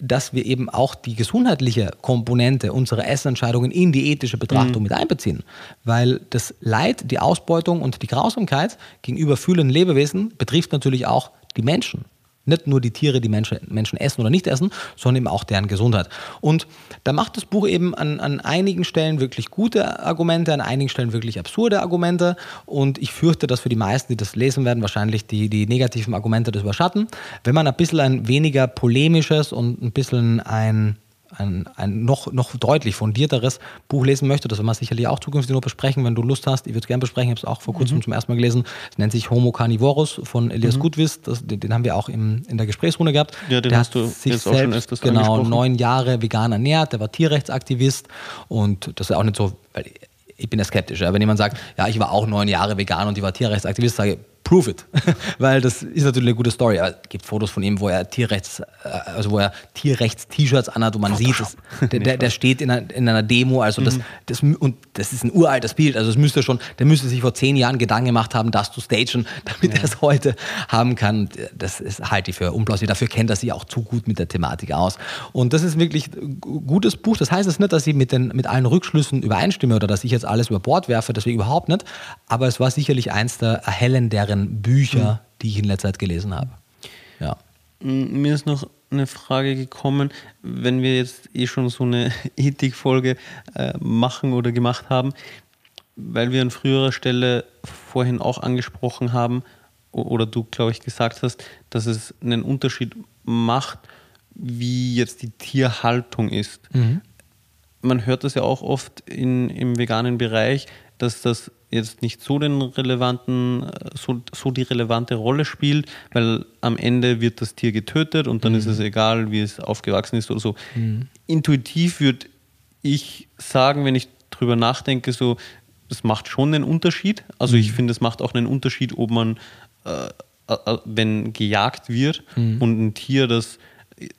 dass wir eben auch die gesundheitliche Komponente unserer Essensentscheidungen in die ethische Betrachtung mit einbeziehen. Weil das Leid, die Ausbeutung und die Grausamkeit gegenüber fühlenden Lebewesen betrifft natürlich auch die Menschen. Nicht nur die Tiere, die Menschen, Menschen essen oder nicht essen, sondern eben auch deren Gesundheit. Und da macht das Buch eben an, an einigen Stellen wirklich gute Argumente, an einigen Stellen wirklich absurde Argumente. Und ich fürchte, dass für die meisten, die das lesen werden, wahrscheinlich die, die negativen Argumente das überschatten. Wenn man ein bisschen ein weniger polemisches und ein bisschen ein ein, ein noch, noch deutlich fundierteres Buch lesen möchte, das werden wir sicherlich auch zukünftig noch besprechen, wenn du Lust hast. Ich würde es gerne besprechen, ich habe es auch vor kurzem zum ersten Mal gelesen. Es nennt sich Homo Carnivorus von Elias Gutwist. Das, den, den haben wir auch im, in der Gesprächsrunde gehabt. Ja, den der hast hat du sich jetzt auch schon selbst öfters genau neun Jahre vegan ernährt. Der war Tierrechtsaktivist und das ist auch nicht so, weil ich bin ja skeptisch. Wenn jemand sagt, ja, ich war auch neun Jahre vegan und ich war Tierrechtsaktivist, sage ich, prove it. Weil das ist natürlich eine gute Story. Aber es gibt Fotos von ihm, wo er Tierrechts, äh, also wo er Tierrechts-T-Shirts anhat und man sieht, es, der, der, der steht in einer, in einer Demo, also das, das, und das ist ein uraltes Bild. Also es müsste schon, der müsste sich vor zehn Jahren Gedanken gemacht haben, das zu stagen, damit er es heute haben kann. Und Das ist, halte ich für unplausibel. Dafür kennt er sich auch zu gut mit der Thematik aus. Und das ist wirklich ein gutes Buch. Das heißt jetzt nicht, dass ich mit, den, mit allen Rückschlüssen übereinstimme oder dass ich jetzt alles über Bord werfe, deswegen überhaupt nicht. Aber es war sicherlich eins der erhellenderen Bücher, die ich in letzter Zeit gelesen habe. Ja. Mir ist noch eine Frage gekommen, wenn wir jetzt eh schon so eine Ethikfolge äh, machen oder gemacht haben, weil wir an früherer Stelle vorhin auch angesprochen haben oder du, glaube ich, gesagt hast, dass es einen Unterschied macht, wie jetzt die Tierhaltung ist. Man hört das ja auch oft in, im veganen Bereich, dass das jetzt nicht so den relevanten, äh, so, so die relevante Rolle spielt, weil am Ende wird das Tier getötet und dann ist es egal, wie es aufgewachsen ist oder so. Intuitiv würde ich sagen, wenn ich drüber nachdenke, so, das macht schon einen Unterschied. Also ich finde, es macht auch einen Unterschied, ob man, äh, äh, wenn gejagt wird und ein Tier, das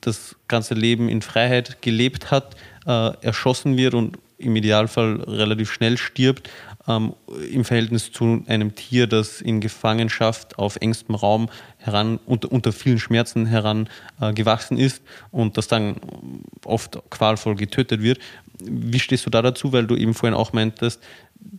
das ganze Leben in Freiheit gelebt hat, äh, erschossen wird und im Idealfall relativ schnell stirbt, ähm, im Verhältnis zu einem Tier, das in Gefangenschaft auf engstem Raum heran, unter, unter vielen Schmerzen heran äh, gewachsen ist und das dann oft qualvoll getötet wird. Wie stehst du da dazu, weil du eben vorhin auch meintest,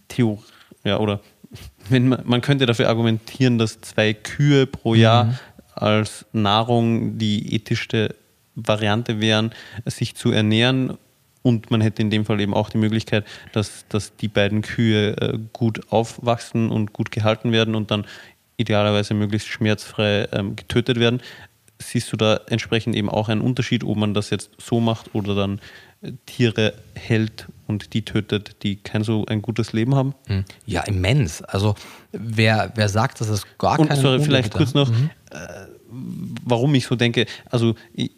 Theo, ja, oder wenn man, man könnte dafür argumentieren, dass zwei Kühe pro Jahr als Nahrung die ethischste Variante wären, sich zu ernähren. Und man hätte in dem Fall eben auch die Möglichkeit, dass, dass die beiden Kühe äh, gut aufwachsen und gut gehalten werden und dann idealerweise möglichst schmerzfrei ähm, getötet werden. Siehst du da entsprechend eben auch einen Unterschied, ob man das jetzt so macht oder dann äh, Tiere hält und die tötet, die kein so ein gutes Leben haben? Ja, immens. Also wer, wer sagt, dass es gar Und keine sorry, vielleicht kurz noch, äh, warum ich so denke. Also ich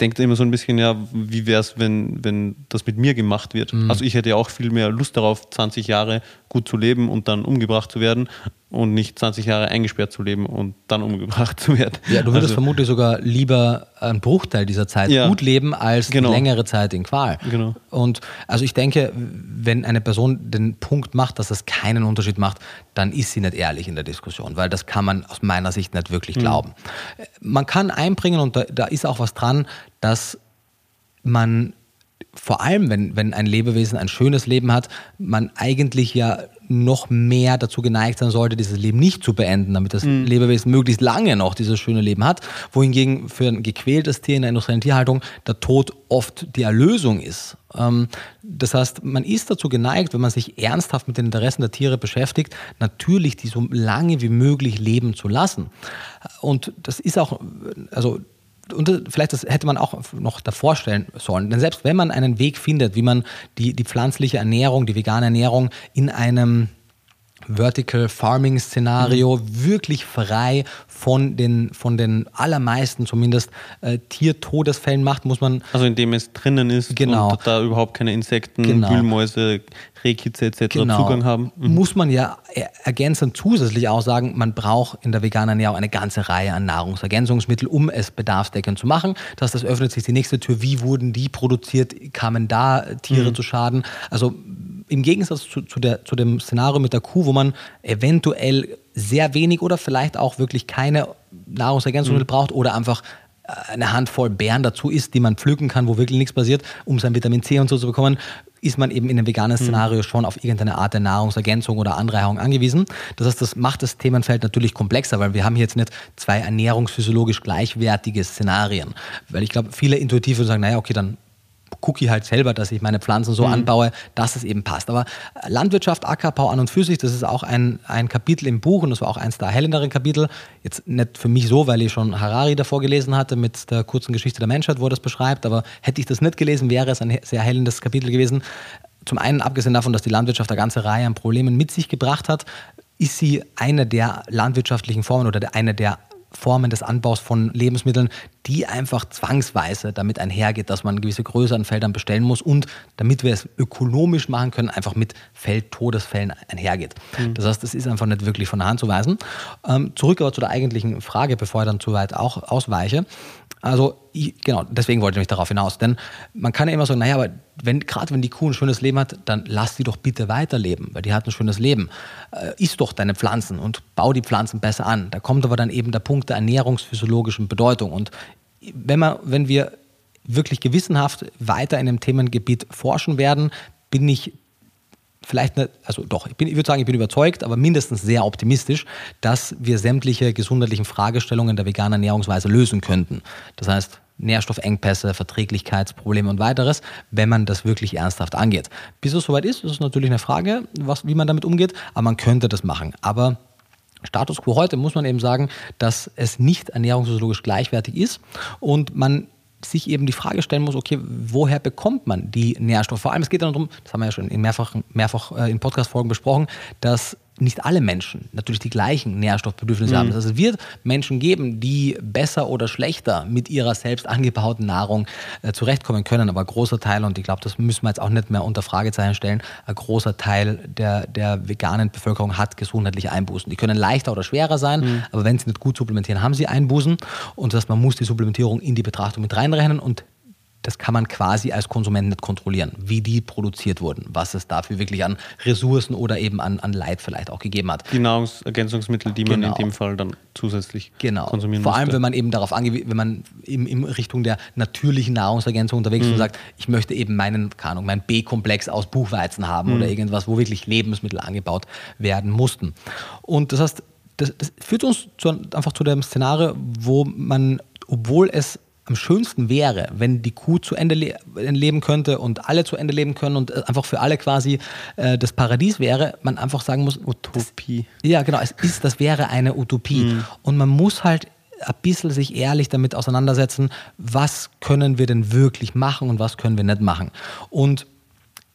denke immer so ein bisschen, ja, wie wäre es, wenn, wenn das mit mir gemacht wird? Mhm. Also ich hätte ja auch viel mehr Lust darauf, 20 Jahre gut zu leben und dann umgebracht zu werden und nicht 20 Jahre eingesperrt zu leben und dann umgebracht zu werden. Ja, du würdest also, vermutlich sogar lieber einen Bruchteil dieser Zeit Ja. gut leben, als Genau. längere Zeit in Qual. Genau. Und also ich denke, wenn eine Person den Punkt macht, dass es keinen Unterschied macht, dann ist sie nicht ehrlich in der Diskussion, weil das kann man aus meiner Sicht nicht wirklich glauben. Man kann einbringen, und da, da ist auch was dran, dass man vor allem, wenn, wenn ein Lebewesen ein schönes Leben hat, man eigentlich ja noch mehr dazu geneigt sein sollte, dieses Leben nicht zu beenden, damit das Lebewesen möglichst lange noch dieses schöne Leben hat. Wohingegen für ein gequältes Tier in der industriellen Tierhaltung der Tod oft die Erlösung ist. Ähm, das heißt, man ist dazu geneigt, wenn man sich ernsthaft mit den Interessen der Tiere beschäftigt, natürlich die so lange wie möglich leben zu lassen. Und das ist auch, also und vielleicht das hätte man auch noch davor stellen sollen. Denn selbst wenn man einen Weg findet, wie man die, die pflanzliche Ernährung, die vegane Ernährung in einem Vertical Farming Szenario, mhm. wirklich frei von den, von den allermeisten zumindest äh, Tiertodesfällen macht, muss man. Also indem es drinnen ist genau. und da überhaupt keine Insekten, genau. Wühlmäuse, Rehkitze etc. Genau. Zugang haben. Mhm. Muss man ja ergänzend zusätzlich auch sagen, man braucht in der veganen Ernährung eine ganze Reihe an Nahrungsergänzungsmitteln, um es bedarfsdeckend zu machen. Das, das öffnet sich die nächste Tür. Wie wurden die produziert? Kamen da Tiere mhm. zu Schaden? Also im Gegensatz zu, zu, der, zu dem Szenario mit der Kuh, wo man eventuell sehr wenig oder vielleicht auch wirklich keine Nahrungsergänzungsmittel mhm. braucht oder einfach äh, eine Handvoll Beeren dazu isst, die man pflücken kann, wo wirklich nichts passiert, um sein Vitamin C und so zu bekommen, ist man eben in einem veganen mhm. Szenario schon auf irgendeine Art der Nahrungsergänzung oder Anreicherung angewiesen. Das heißt, das macht das Themenfeld natürlich komplexer, weil wir haben hier jetzt nicht zwei ernährungsphysiologisch gleichwertige Szenarien. Weil ich glaube, viele intuitiv sagen, naja, okay, dann gucke halt selber, dass ich meine Pflanzen so mhm. anbaue, dass es eben passt. Aber Landwirtschaft, Ackerbau an und für sich, das ist auch ein, ein Kapitel im Buch und das war auch eins der erhellenderen Kapitel. Jetzt nicht für mich so, weil ich schon Harari davor gelesen hatte mit der kurzen Geschichte der Menschheit, wo er das beschreibt, aber hätte ich das nicht gelesen, wäre es ein sehr erhellendes Kapitel gewesen. Zum einen, abgesehen davon, dass die Landwirtschaft eine ganze Reihe an Problemen mit sich gebracht hat, ist sie eine der landwirtschaftlichen Formen oder eine der Formen des Anbaus von Lebensmitteln, die einfach zwangsweise damit einhergeht, dass man gewisse Größe an Feldern bestellen muss und damit wir es ökonomisch machen können, einfach mit Feldtodesfällen einhergeht. Mhm. Das heißt, das ist einfach nicht wirklich von der Hand zu weisen. Ähm, zurück aber zu der eigentlichen Frage, bevor ich dann zu weit auch ausweiche. Also genau, deswegen wollte ich mich darauf hinaus. Denn man kann ja immer sagen, naja, aber wenn, gerade wenn die Kuh ein schönes Leben hat, dann lass sie doch bitte weiterleben, weil die hat ein schönes Leben. Äh, iss doch deine Pflanzen und bau die Pflanzen besser an. Da kommt aber dann eben der Punkt der ernährungsphysiologischen Bedeutung. Und wenn, man, wenn wir wirklich gewissenhaft weiter in dem Themengebiet forschen werden, bin ich vielleicht nicht, also doch, ich, bin, ich würde sagen, ich bin überzeugt, aber mindestens sehr optimistisch, dass wir sämtliche gesundheitlichen Fragestellungen der veganen Ernährungsweise lösen könnten. Das heißt, Nährstoffengpässe, Verträglichkeitsprobleme und weiteres, wenn man das wirklich ernsthaft angeht. Bis es soweit ist, ist es natürlich eine Frage, was, wie man damit umgeht, aber man könnte das machen. Aber Status quo heute muss man eben sagen, dass es nicht ernährungsphysiologisch gleichwertig ist und man sich eben die Frage stellen muss, okay, woher bekommt man die Nährstoffe? Vor allem, es geht dann darum, das haben wir ja schon in mehrfach, mehrfach äh, in Podcast-Folgen besprochen, dass nicht alle Menschen natürlich die gleichen Nährstoffbedürfnisse mhm. haben. Heißt, es wird Menschen geben, die besser oder schlechter mit ihrer selbst angebauten Nahrung äh, zurechtkommen können. Aber ein großer Teil, und ich glaube, das müssen wir jetzt auch nicht mehr unter Fragezeichen stellen, ein großer Teil der, der veganen Bevölkerung hat gesundheitliche Einbußen. Die können leichter oder schwerer sein, mhm. aber wenn sie nicht gut supplementieren, haben sie Einbußen. Und das heißt, man muss die Supplementierung in die Betrachtung mit reinrechnen und das kann man quasi als Konsument nicht kontrollieren, wie die produziert wurden, was es dafür wirklich an Ressourcen oder eben an, an Leid vielleicht auch gegeben hat. Die Nahrungsergänzungsmittel, die genau. man in genau. dem Fall dann zusätzlich genau. konsumieren Vor allem, wenn man eben darauf angewiesen, wenn man in, in Richtung der natürlichen Nahrungsergänzung unterwegs mhm. ist und sagt, ich möchte eben meinen, keine Ahnung, meinen B-Komplex aus Buchweizen haben mhm. oder irgendwas, wo wirklich Lebensmittel angebaut werden mussten. Und das heißt, das, das führt uns zu, einfach zu dem Szenario, wo man, obwohl es am schönsten wäre, wenn die Kuh zu Ende le leben könnte und alle zu Ende leben können und einfach für alle quasi äh, das Paradies wäre, man einfach sagen muss, Utopie. Das, ja, genau, es ist, das wäre eine Utopie. Mhm. Und man muss halt ein bisschen sich ehrlich damit auseinandersetzen, was können wir denn wirklich machen und was können wir nicht machen. Und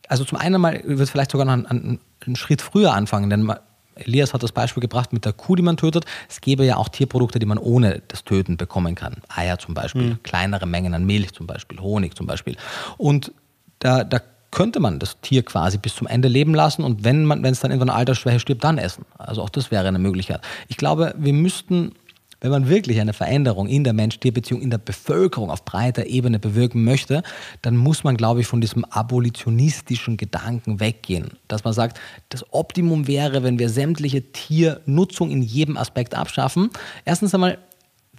also zum einen mal wird vielleicht sogar noch einen, einen Schritt früher anfangen, denn Elias hat das Beispiel gebracht mit der Kuh, die man tötet. Es gäbe ja auch Tierprodukte, die man ohne das Töten bekommen kann. Eier zum Beispiel, mhm. kleinere Mengen an Milch zum Beispiel, Honig zum Beispiel. Und da, da könnte man das Tier quasi bis zum Ende leben lassen und wenn man, wenn es dann irgendwann Altersschwäche stirbt, dann essen. Also auch das wäre eine Möglichkeit. Ich glaube, wir müssten wenn man wirklich eine Veränderung in der Mensch-Tier-Beziehung, in der Bevölkerung auf breiter Ebene bewirken möchte, dann muss man, glaube ich, von diesem abolitionistischen Gedanken weggehen. Dass man sagt, das Optimum wäre, wenn wir sämtliche Tiernutzung in jedem Aspekt abschaffen. Erstens einmal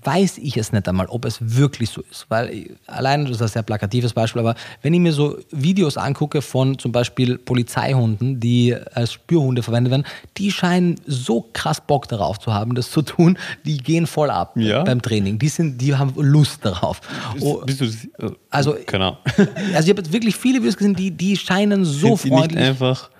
weiß ich es nicht einmal, ob es wirklich so ist. Weil allein, das ist ein sehr plakatives Beispiel, aber wenn ich mir so Videos angucke von zum Beispiel Polizeihunden, die als Spürhunde verwendet werden, die scheinen so krass Bock darauf zu haben, das zu tun. Die gehen voll ab ja. beim Training. Die, sind, die haben Lust darauf. Oh, bist, bist du, äh, also, genau. also ich habe wirklich viele Videos gesehen, die, die scheinen so sind freundlich. Nicht einfach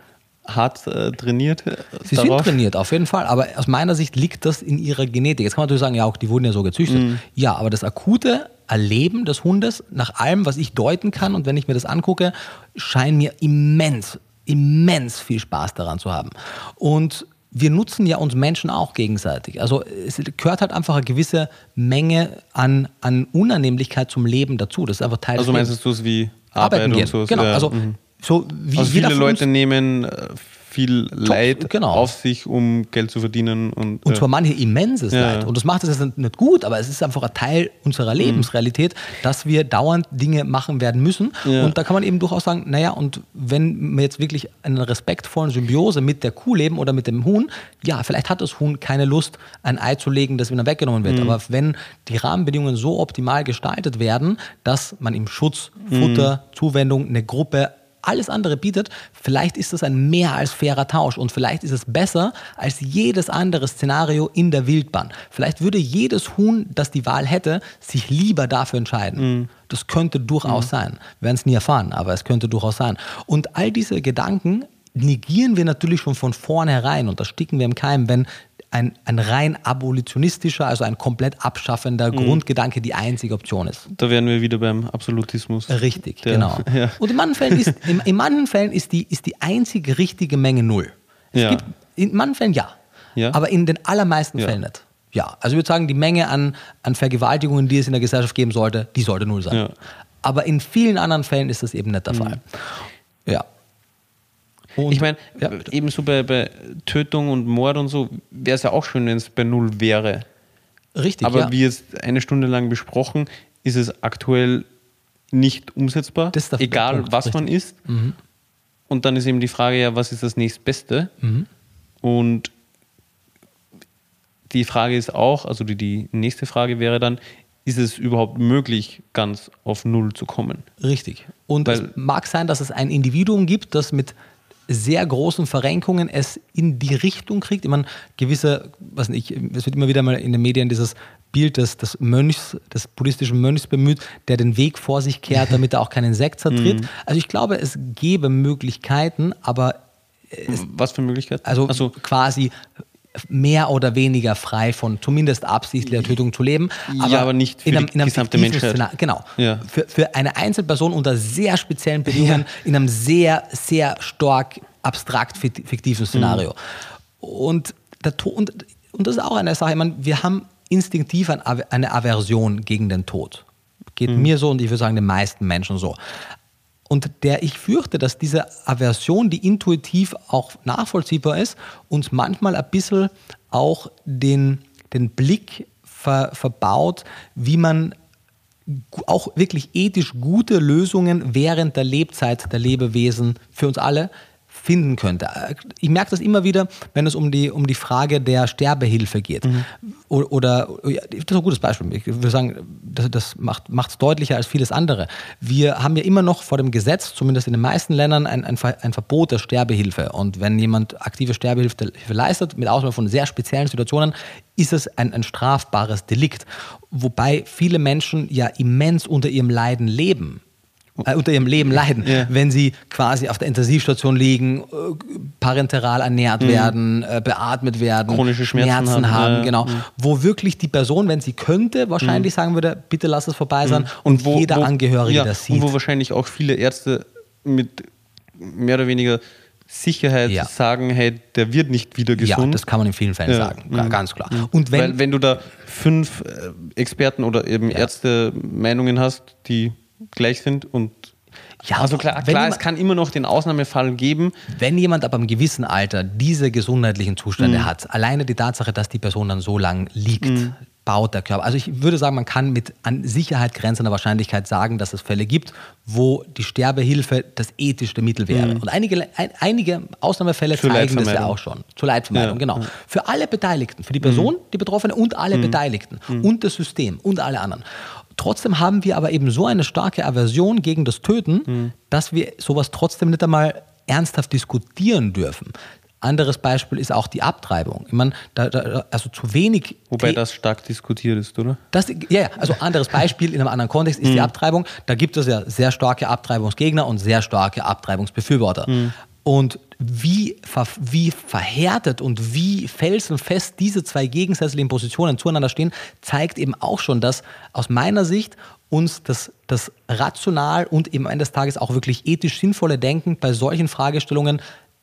hart äh, trainiert? Äh, Sie darauf? sind trainiert, auf jeden Fall. Aber aus meiner Sicht liegt das in ihrer Genetik. Jetzt kann man natürlich sagen, ja, auch die wurden ja so gezüchtet. Mhm. Ja, aber das akute Erleben des Hundes, nach allem, was ich deuten kann und wenn ich mir das angucke, scheint mir immens, immens viel Spaß daran zu haben. Und wir nutzen ja uns Menschen auch gegenseitig. Also es gehört halt einfach eine gewisse Menge an, an Unannehmlichkeit zum Leben dazu. Das ist einfach Teil Also meinst du es wie Arbeiten Arbeit gehen. und so? Genau, ja, also mhm. So wie also viele Leute nehmen äh, viel Leid genau. auf sich, um Geld zu verdienen. Und, Und ja. zwar manche immenses Ja. Leid. Und das macht es jetzt nicht gut, aber es ist einfach ein Teil unserer Mhm. Lebensrealität, dass wir dauernd Dinge machen werden müssen. Ja. Und da kann man eben durchaus sagen, naja, und wenn wir jetzt wirklich in einer respektvollen Symbiose mit der Kuh leben oder mit dem Huhn, ja, vielleicht hat das Huhn keine Lust, ein Ei zu legen, das wieder weggenommen wird. Mhm. Aber wenn die Rahmenbedingungen so optimal gestaltet werden, dass man ihm Schutz, Futter, Mhm. Zuwendung, eine Gruppe, alles andere bietet, vielleicht ist das ein mehr als fairer Tausch und vielleicht ist es besser als jedes andere Szenario in der Wildbahn. Vielleicht würde jedes Huhn, das die Wahl hätte, sich lieber dafür entscheiden. Das könnte durchaus sein. Wir werden es nie erfahren, aber es könnte durchaus sein. Und all diese Gedanken negieren wir natürlich schon von vornherein und das sticken wir im Keim, wenn ein, ein rein abolitionistischer, also ein komplett abschaffender Grundgedanke die einzige Option ist. Da wären wir wieder beim Absolutismus. Richtig, Der- genau. Ja. Und in manchen Fällen ist, in, in manchen Fällen ist, die, ist die einzige richtige Menge null. Es Ja. gibt, in manchen Fällen ja, Ja. aber in den allermeisten. Fällen nicht. Ja, also ich würde sagen, die Menge an, an Vergewaltigungen, die es in der Gesellschaft geben sollte, die sollte null sein. Mhm. Aber in vielen anderen Fällen ist das eben nicht der Fall. Ja. Und- Ich meine, ja. ebenso bei, bei Tötung und Mord und so wäre es ja auch schön, wenn es bei Null wäre. richtig, Aber ja. wie jetzt eine Stunde lang besprochen, ist es aktuell nicht umsetzbar, ist egal Punkt, was man isst. Und dann ist eben die Frage, ja, was ist das nächstbeste? Und die Frage ist auch, also die, die nächste Frage wäre dann, ist es überhaupt möglich, ganz auf Null zu kommen? Richtig. Und es Weil- mag sein, dass es ein Individuum gibt, das mit sehr großen Verrenkungen es in die Richtung kriegt. Ich meine, gewisse, was nicht, es wird immer wieder mal in den Medien dieses Bild des, des Mönchs, des buddhistischen Mönchs bemüht, der den Weg vor sich kehrt, damit er auch keinen Sekt zertritt. Also ich glaube, es gäbe Möglichkeiten, aber Was für Möglichkeiten? also so, quasi mehr oder weniger frei von zumindest absichtlicher Tötung zu leben. Ja, aber nicht für die gesamte fiktiven Menschheit. Szenar- Genau. Ja. Für, für eine Einzelperson unter sehr speziellen Bedingungen in einem sehr, sehr stark abstrakt fik- fiktiven Szenario. Und, der To- und, und das ist auch eine Sache, ich meine, wir haben instinktiv eine Aversion gegen den Tod. Geht mir so und ich würde sagen den meisten Menschen so. Und der ich fürchte, dass diese Aversion, die intuitiv auch nachvollziehbar ist, uns manchmal ein bisschen auch den, den Blick ver, verbaut, wie man auch wirklich ethisch gute Lösungen während der Lebzeit der Lebewesen für uns alle finden könnte. Ich merke das immer wieder, wenn es um die, um die Frage der Sterbehilfe geht. O- Oder, ja, das ist ein gutes Beispiel. Ich würde sagen, das, das macht es deutlicher als vieles andere. Wir haben ja immer noch vor dem Gesetz, zumindest in den meisten Ländern, ein, ein, ein Verbot der Sterbehilfe. Und wenn jemand aktive Sterbehilfe Hilfe leistet, mit Ausnahme von sehr speziellen Situationen, ist es ein, ein strafbares Delikt. Wobei viele Menschen ja immens unter ihrem Leiden leben. Äh, unter ihrem Leben leiden, Ja. wenn sie quasi auf der Intensivstation liegen, äh, parenteral ernährt werden, äh, beatmet werden, Mhm. Chronische Schmerzen haben, haben, ja. genau. Mhm. Wo wirklich die Person, wenn sie könnte, wahrscheinlich sagen würde, bitte lass es vorbei sein und, jeder Angehörige ja, das sieht. Und wo wahrscheinlich auch viele Ärzte mit mehr oder weniger Sicherheit Ja. sagen, hey, der wird nicht wieder ja, gesund. das kann man in vielen Fällen Ja. sagen, ga- Mhm. ganz klar. Und wenn, Weil wenn du da fünf äh, Experten oder eben Ja. Ärzte Meinungen hast, die gleich sind und Ja, also klar, klar jemand- es kann immer noch den Ausnahmefall geben. Wenn jemand ab einem gewissen Alter diese gesundheitlichen Zustände Mhm. hat, alleine die Tatsache, dass die Person dann so lang liegt, baut der Körper. Also ich würde sagen, man kann mit an Sicherheit grenzender Wahrscheinlichkeit sagen, dass es Fälle gibt, wo die Sterbehilfe das ethischste Mittel wäre. Und einige, ein, einige Ausnahmefälle Mhm. Zur zeigen das ja auch schon. Zur Leidvermeidung, Ja, genau. ja. Für alle Beteiligten, für die Person, die Betroffene und alle Beteiligten und das System und alle anderen. Trotzdem haben wir aber eben so eine starke Aversion gegen das Töten, dass wir sowas trotzdem nicht einmal ernsthaft diskutieren dürfen. Anderes Beispiel ist auch die Abtreibung. Ich meine, da, da, also zu wenig. Wobei das stark diskutiert ist, oder? das, ja, ja, also anderes Beispiel in einem anderen Kontext ist die Abtreibung. Da gibt es ja sehr starke Abtreibungsgegner und sehr starke Abtreibungsbefürworter. Und wie, ver, wie verhärtet und wie felsenfest diese zwei gegensätzlichen Positionen zueinander stehen, zeigt eben auch schon, dass aus meiner Sicht uns das, das rational und eben am Ende des Tages auch wirklich ethisch sinnvolle Denken bei solchen Fragestellungen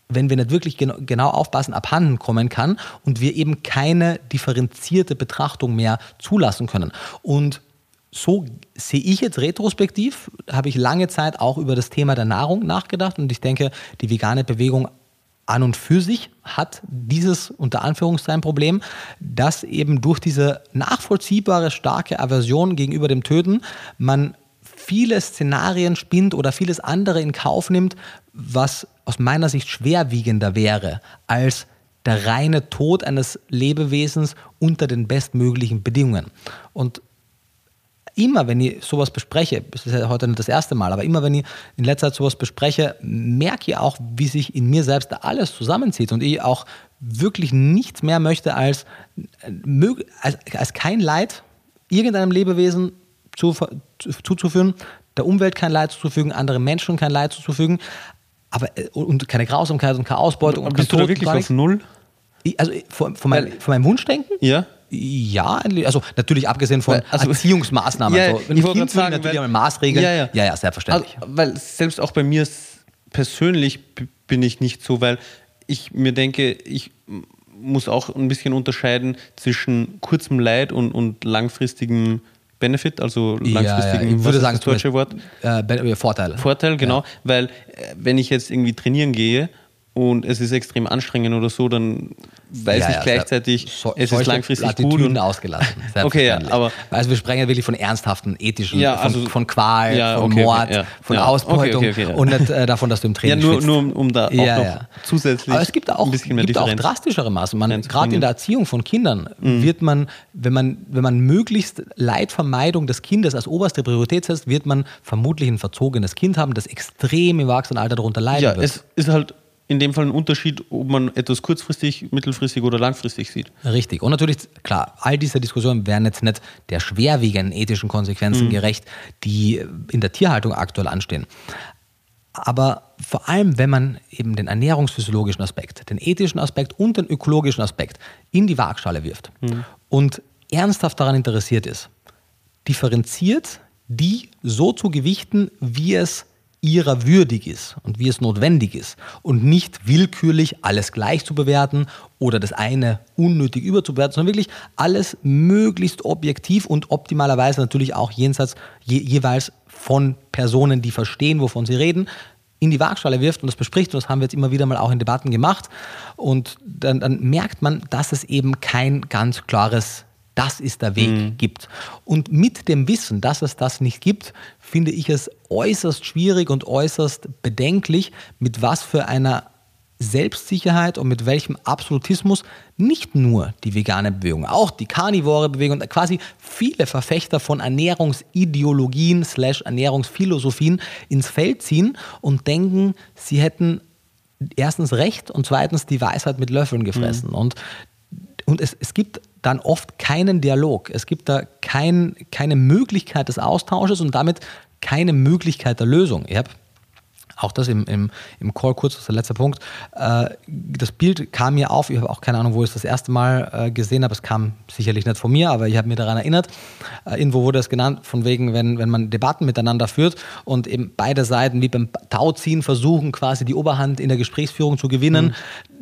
wenn wir nicht wirklich genau, genau aufpassen, abhanden kommen kann und wir eben keine differenzierte Betrachtung mehr zulassen können. Und so sehe ich jetzt retrospektiv, habe ich lange Zeit auch über das Thema der Nahrung nachgedacht und ich denke, die vegane Bewegung an und für sich hat dieses unter Anführungszeichen Problem, dass eben durch diese nachvollziehbare starke Aversion gegenüber dem Töten man viele Szenarien spinnt oder vieles andere in Kauf nimmt, was aus meiner Sicht schwerwiegender wäre als der reine Tod eines Lebewesens unter den bestmöglichen Bedingungen. Und immer, wenn ich sowas bespreche, das ist ja heute nicht das erste Mal, aber immer, wenn ich in letzter Zeit sowas bespreche, merke ich auch, wie sich in mir selbst alles zusammenzieht und ich auch wirklich nichts mehr möchte, als, als, als kein Leid irgendeinem Lebewesen zu, zuzuführen, der Umwelt kein Leid zuzufügen, anderen Menschen kein Leid zuzufügen, aber äh, und keine Grausamkeit und keine Ausbeutung. Und bist du da wirklich auf Null? Also von, von, mein, von meinem Wunschdenken? Ja. Ja, also natürlich abgesehen von also, Erziehungsmaßnahmen. Ja, also, wenn ich kind sagen, natürlich weil, Maßregeln. Ja, ja, ja, ja selbstverständlich. Also, weil selbst auch bei mir persönlich bin ich nicht so, weil ich mir denke, ich muss auch ein bisschen unterscheiden zwischen kurzem Leid und, und langfristigem Benefit, also langfristigen, ja, ich würde sagen, das deutsche Wort? Äh, Vorteil. Vorteil, genau, ja. weil äh, wenn ich jetzt irgendwie trainieren gehe und es ist extrem anstrengend oder so, dann weiß ja, ich ja, gleichzeitig, so, es ist langfristig gut. Und ausgelassen. okay, ja, aber also wir sprechen ja wirklich von ernsthaften, ethischen, ja, also, von, von Qual, ja, von okay, Mord, okay, von Ausbeutung und nicht äh, davon, dass du im Training Ja, nur, nur um, um da auch noch zusätzlich Aber es gibt auch, ein bisschen mehr gibt auch drastischere Maßnahmen. Gerade in der Erziehung von Kindern mhm. wird man, wenn man, wenn man möglichst Leidvermeidung des Kindes als oberste Priorität setzt, wird man vermutlich ein verzogenes Kind haben, das extrem im Erwachsenenalter darunter leiden ja, wird. Es ist halt in dem Fall ein Unterschied, ob man etwas kurzfristig, mittelfristig oder langfristig sieht. Richtig. Und natürlich, klar, all diese Diskussionen werden jetzt nicht der schwerwiegenden ethischen Konsequenzen mhm. gerecht, die in der Tierhaltung aktuell anstehen. Aber vor allem, wenn man eben den ernährungsphysiologischen Aspekt, den ethischen Aspekt und den ökologischen Aspekt in die Waagschale wirft mhm. und ernsthaft daran interessiert ist, differenziert die so zu gewichten, wie es ihrer würdig ist und wie es notwendig ist und nicht willkürlich alles gleich zu bewerten oder das eine unnötig überzubewerten, sondern wirklich alles möglichst objektiv und optimalerweise natürlich auch jenseits je, jeweils von Personen, die verstehen, wovon sie reden, in die Waagschale wirft und das bespricht, und das haben wir jetzt immer wieder mal auch in Debatten gemacht. Und dann, dann merkt man, dass es eben kein ganz klares das ist der Weg mhm. gibt. Und mit dem Wissen, dass es das nicht gibt, finde ich es äußerst schwierig und äußerst bedenklich, mit was für einer Selbstsicherheit und mit welchem Absolutismus nicht nur die vegane Bewegung, auch die karnivore Bewegung, quasi viele Verfechter von Ernährungsideologien slash Ernährungsphilosophien ins Feld ziehen und denken, sie hätten erstens Recht und zweitens die Weisheit mit Löffeln gefressen. Mhm. Und, und es, es gibt dann oft keinen Dialog. Es gibt da kein, keine Möglichkeit des Austausches und damit keine Möglichkeit der Lösung. Ich habe auch das im, im, im Call kurz, das ist der letzte Punkt. Äh, das Bild kam mir auf, ich habe auch keine Ahnung, wo ich es das erste Mal äh, gesehen habe. Es kam sicherlich nicht von mir, aber ich habe mir daran erinnert. Äh, irgendwo wurde es genannt, von wegen, wenn, wenn man Debatten miteinander führt und eben beide Seiten wie beim Tauziehen versuchen, quasi die Oberhand in der Gesprächsführung zu gewinnen. Mhm.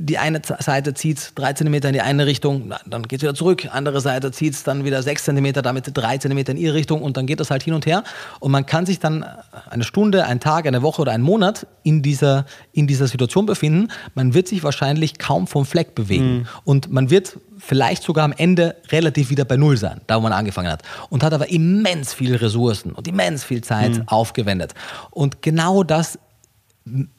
Die eine Seite zieht drei Zentimeter in die eine Richtung, dann geht es wieder zurück. Andere Seite zieht es dann wieder sechs Zentimeter, damit drei Zentimeter in ihre Richtung und dann geht das halt hin und her. Und man kann sich dann eine Stunde, einen Tag, eine Woche oder einen Monat Monat in dieser, in dieser Situation befinden, man wird sich wahrscheinlich kaum vom Fleck bewegen. Mhm. Und man wird vielleicht sogar am Ende relativ wieder bei Null sein, da wo man angefangen hat. Und hat aber immens viele Ressourcen und immens viel Zeit mhm. aufgewendet. Und genau das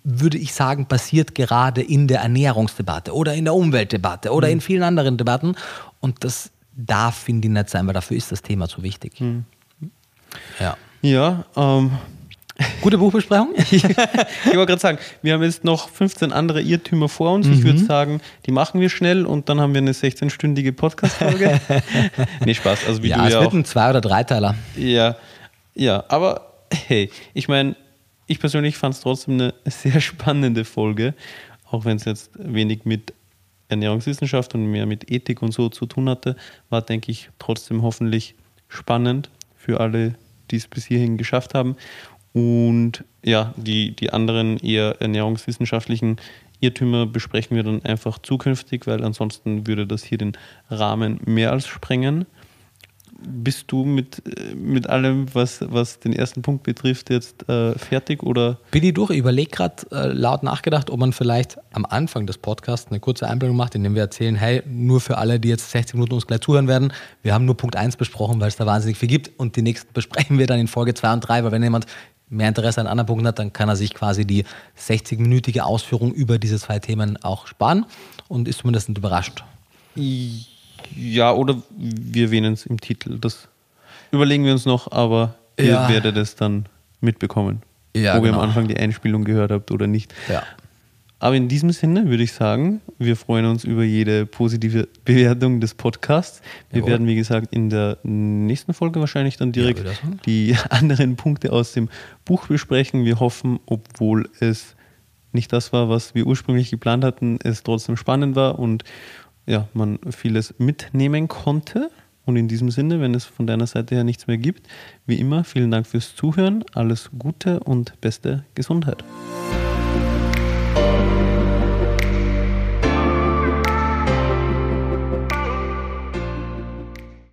würde ich sagen, passiert gerade in der Ernährungsdebatte oder in der Umweltdebatte oder mhm. in vielen anderen Debatten. Und das darf, finde ich, nicht sein, weil dafür ist das Thema zu wichtig. Mhm. Ja. Ja, ähm, Gute Buchbesprechung? ich wollte gerade sagen, wir haben jetzt noch 15 andere Irrtümer vor uns. Mhm. Ich würde sagen, die machen wir schnell und dann haben wir eine 16-stündige Podcast-Folge. nee, Spaß. Also wie ja, du es ja wird auch, ein Zwei- oder Dreiteiler. Ja, ja, aber hey, ich meine, ich persönlich fand es trotzdem eine sehr spannende Folge, auch wenn es jetzt wenig mit Ernährungswissenschaft und mehr mit Ethik und so zu tun hatte, war, denke ich, trotzdem hoffentlich spannend für alle, die es bis hierhin geschafft haben. Und ja, die, die anderen eher ernährungswissenschaftlichen Irrtümer besprechen wir dann einfach zukünftig, weil ansonsten würde das hier den Rahmen mehr als sprengen. Bist du mit, mit allem, was, was den ersten Punkt betrifft, jetzt äh, fertig oder? Bin ich durch. Ich überlege gerade äh, laut nachgedacht, ob man vielleicht am Anfang des Podcasts eine kurze Einblendung macht, indem wir erzählen, hey, nur für alle, die jetzt 60 Minuten uns gleich zuhören werden, wir haben nur Punkt 1 besprochen, weil es da wahnsinnig viel gibt und die nächsten besprechen wir dann in Folge 2 und 3, weil wenn jemand mehr Interesse an anderen Punkten hat, dann kann er sich quasi die 60-minütige Ausführung über diese zwei Themen auch sparen und ist zumindest nicht überrascht. Ja, oder wir erwähnen es im Titel. Das überlegen wir uns noch, aber ihr Ja. werdet es dann mitbekommen. Ja, ob ihr genau. am Anfang die Einspielung gehört habt oder nicht. Ja. Aber in diesem Sinne würde ich sagen, wir freuen uns über jede positive Bewertung des Podcasts. Wir Jawohl. werden, wie gesagt, in der nächsten Folge wahrscheinlich dann direkt so. die anderen Punkte aus dem Buch besprechen. Wir hoffen, obwohl es nicht das war, was wir ursprünglich geplant hatten, es trotzdem spannend war und ja, man vieles mitnehmen konnte. Und in diesem Sinne, wenn es von deiner Seite her nichts mehr gibt, wie immer, vielen Dank fürs Zuhören, alles Gute und beste Gesundheit.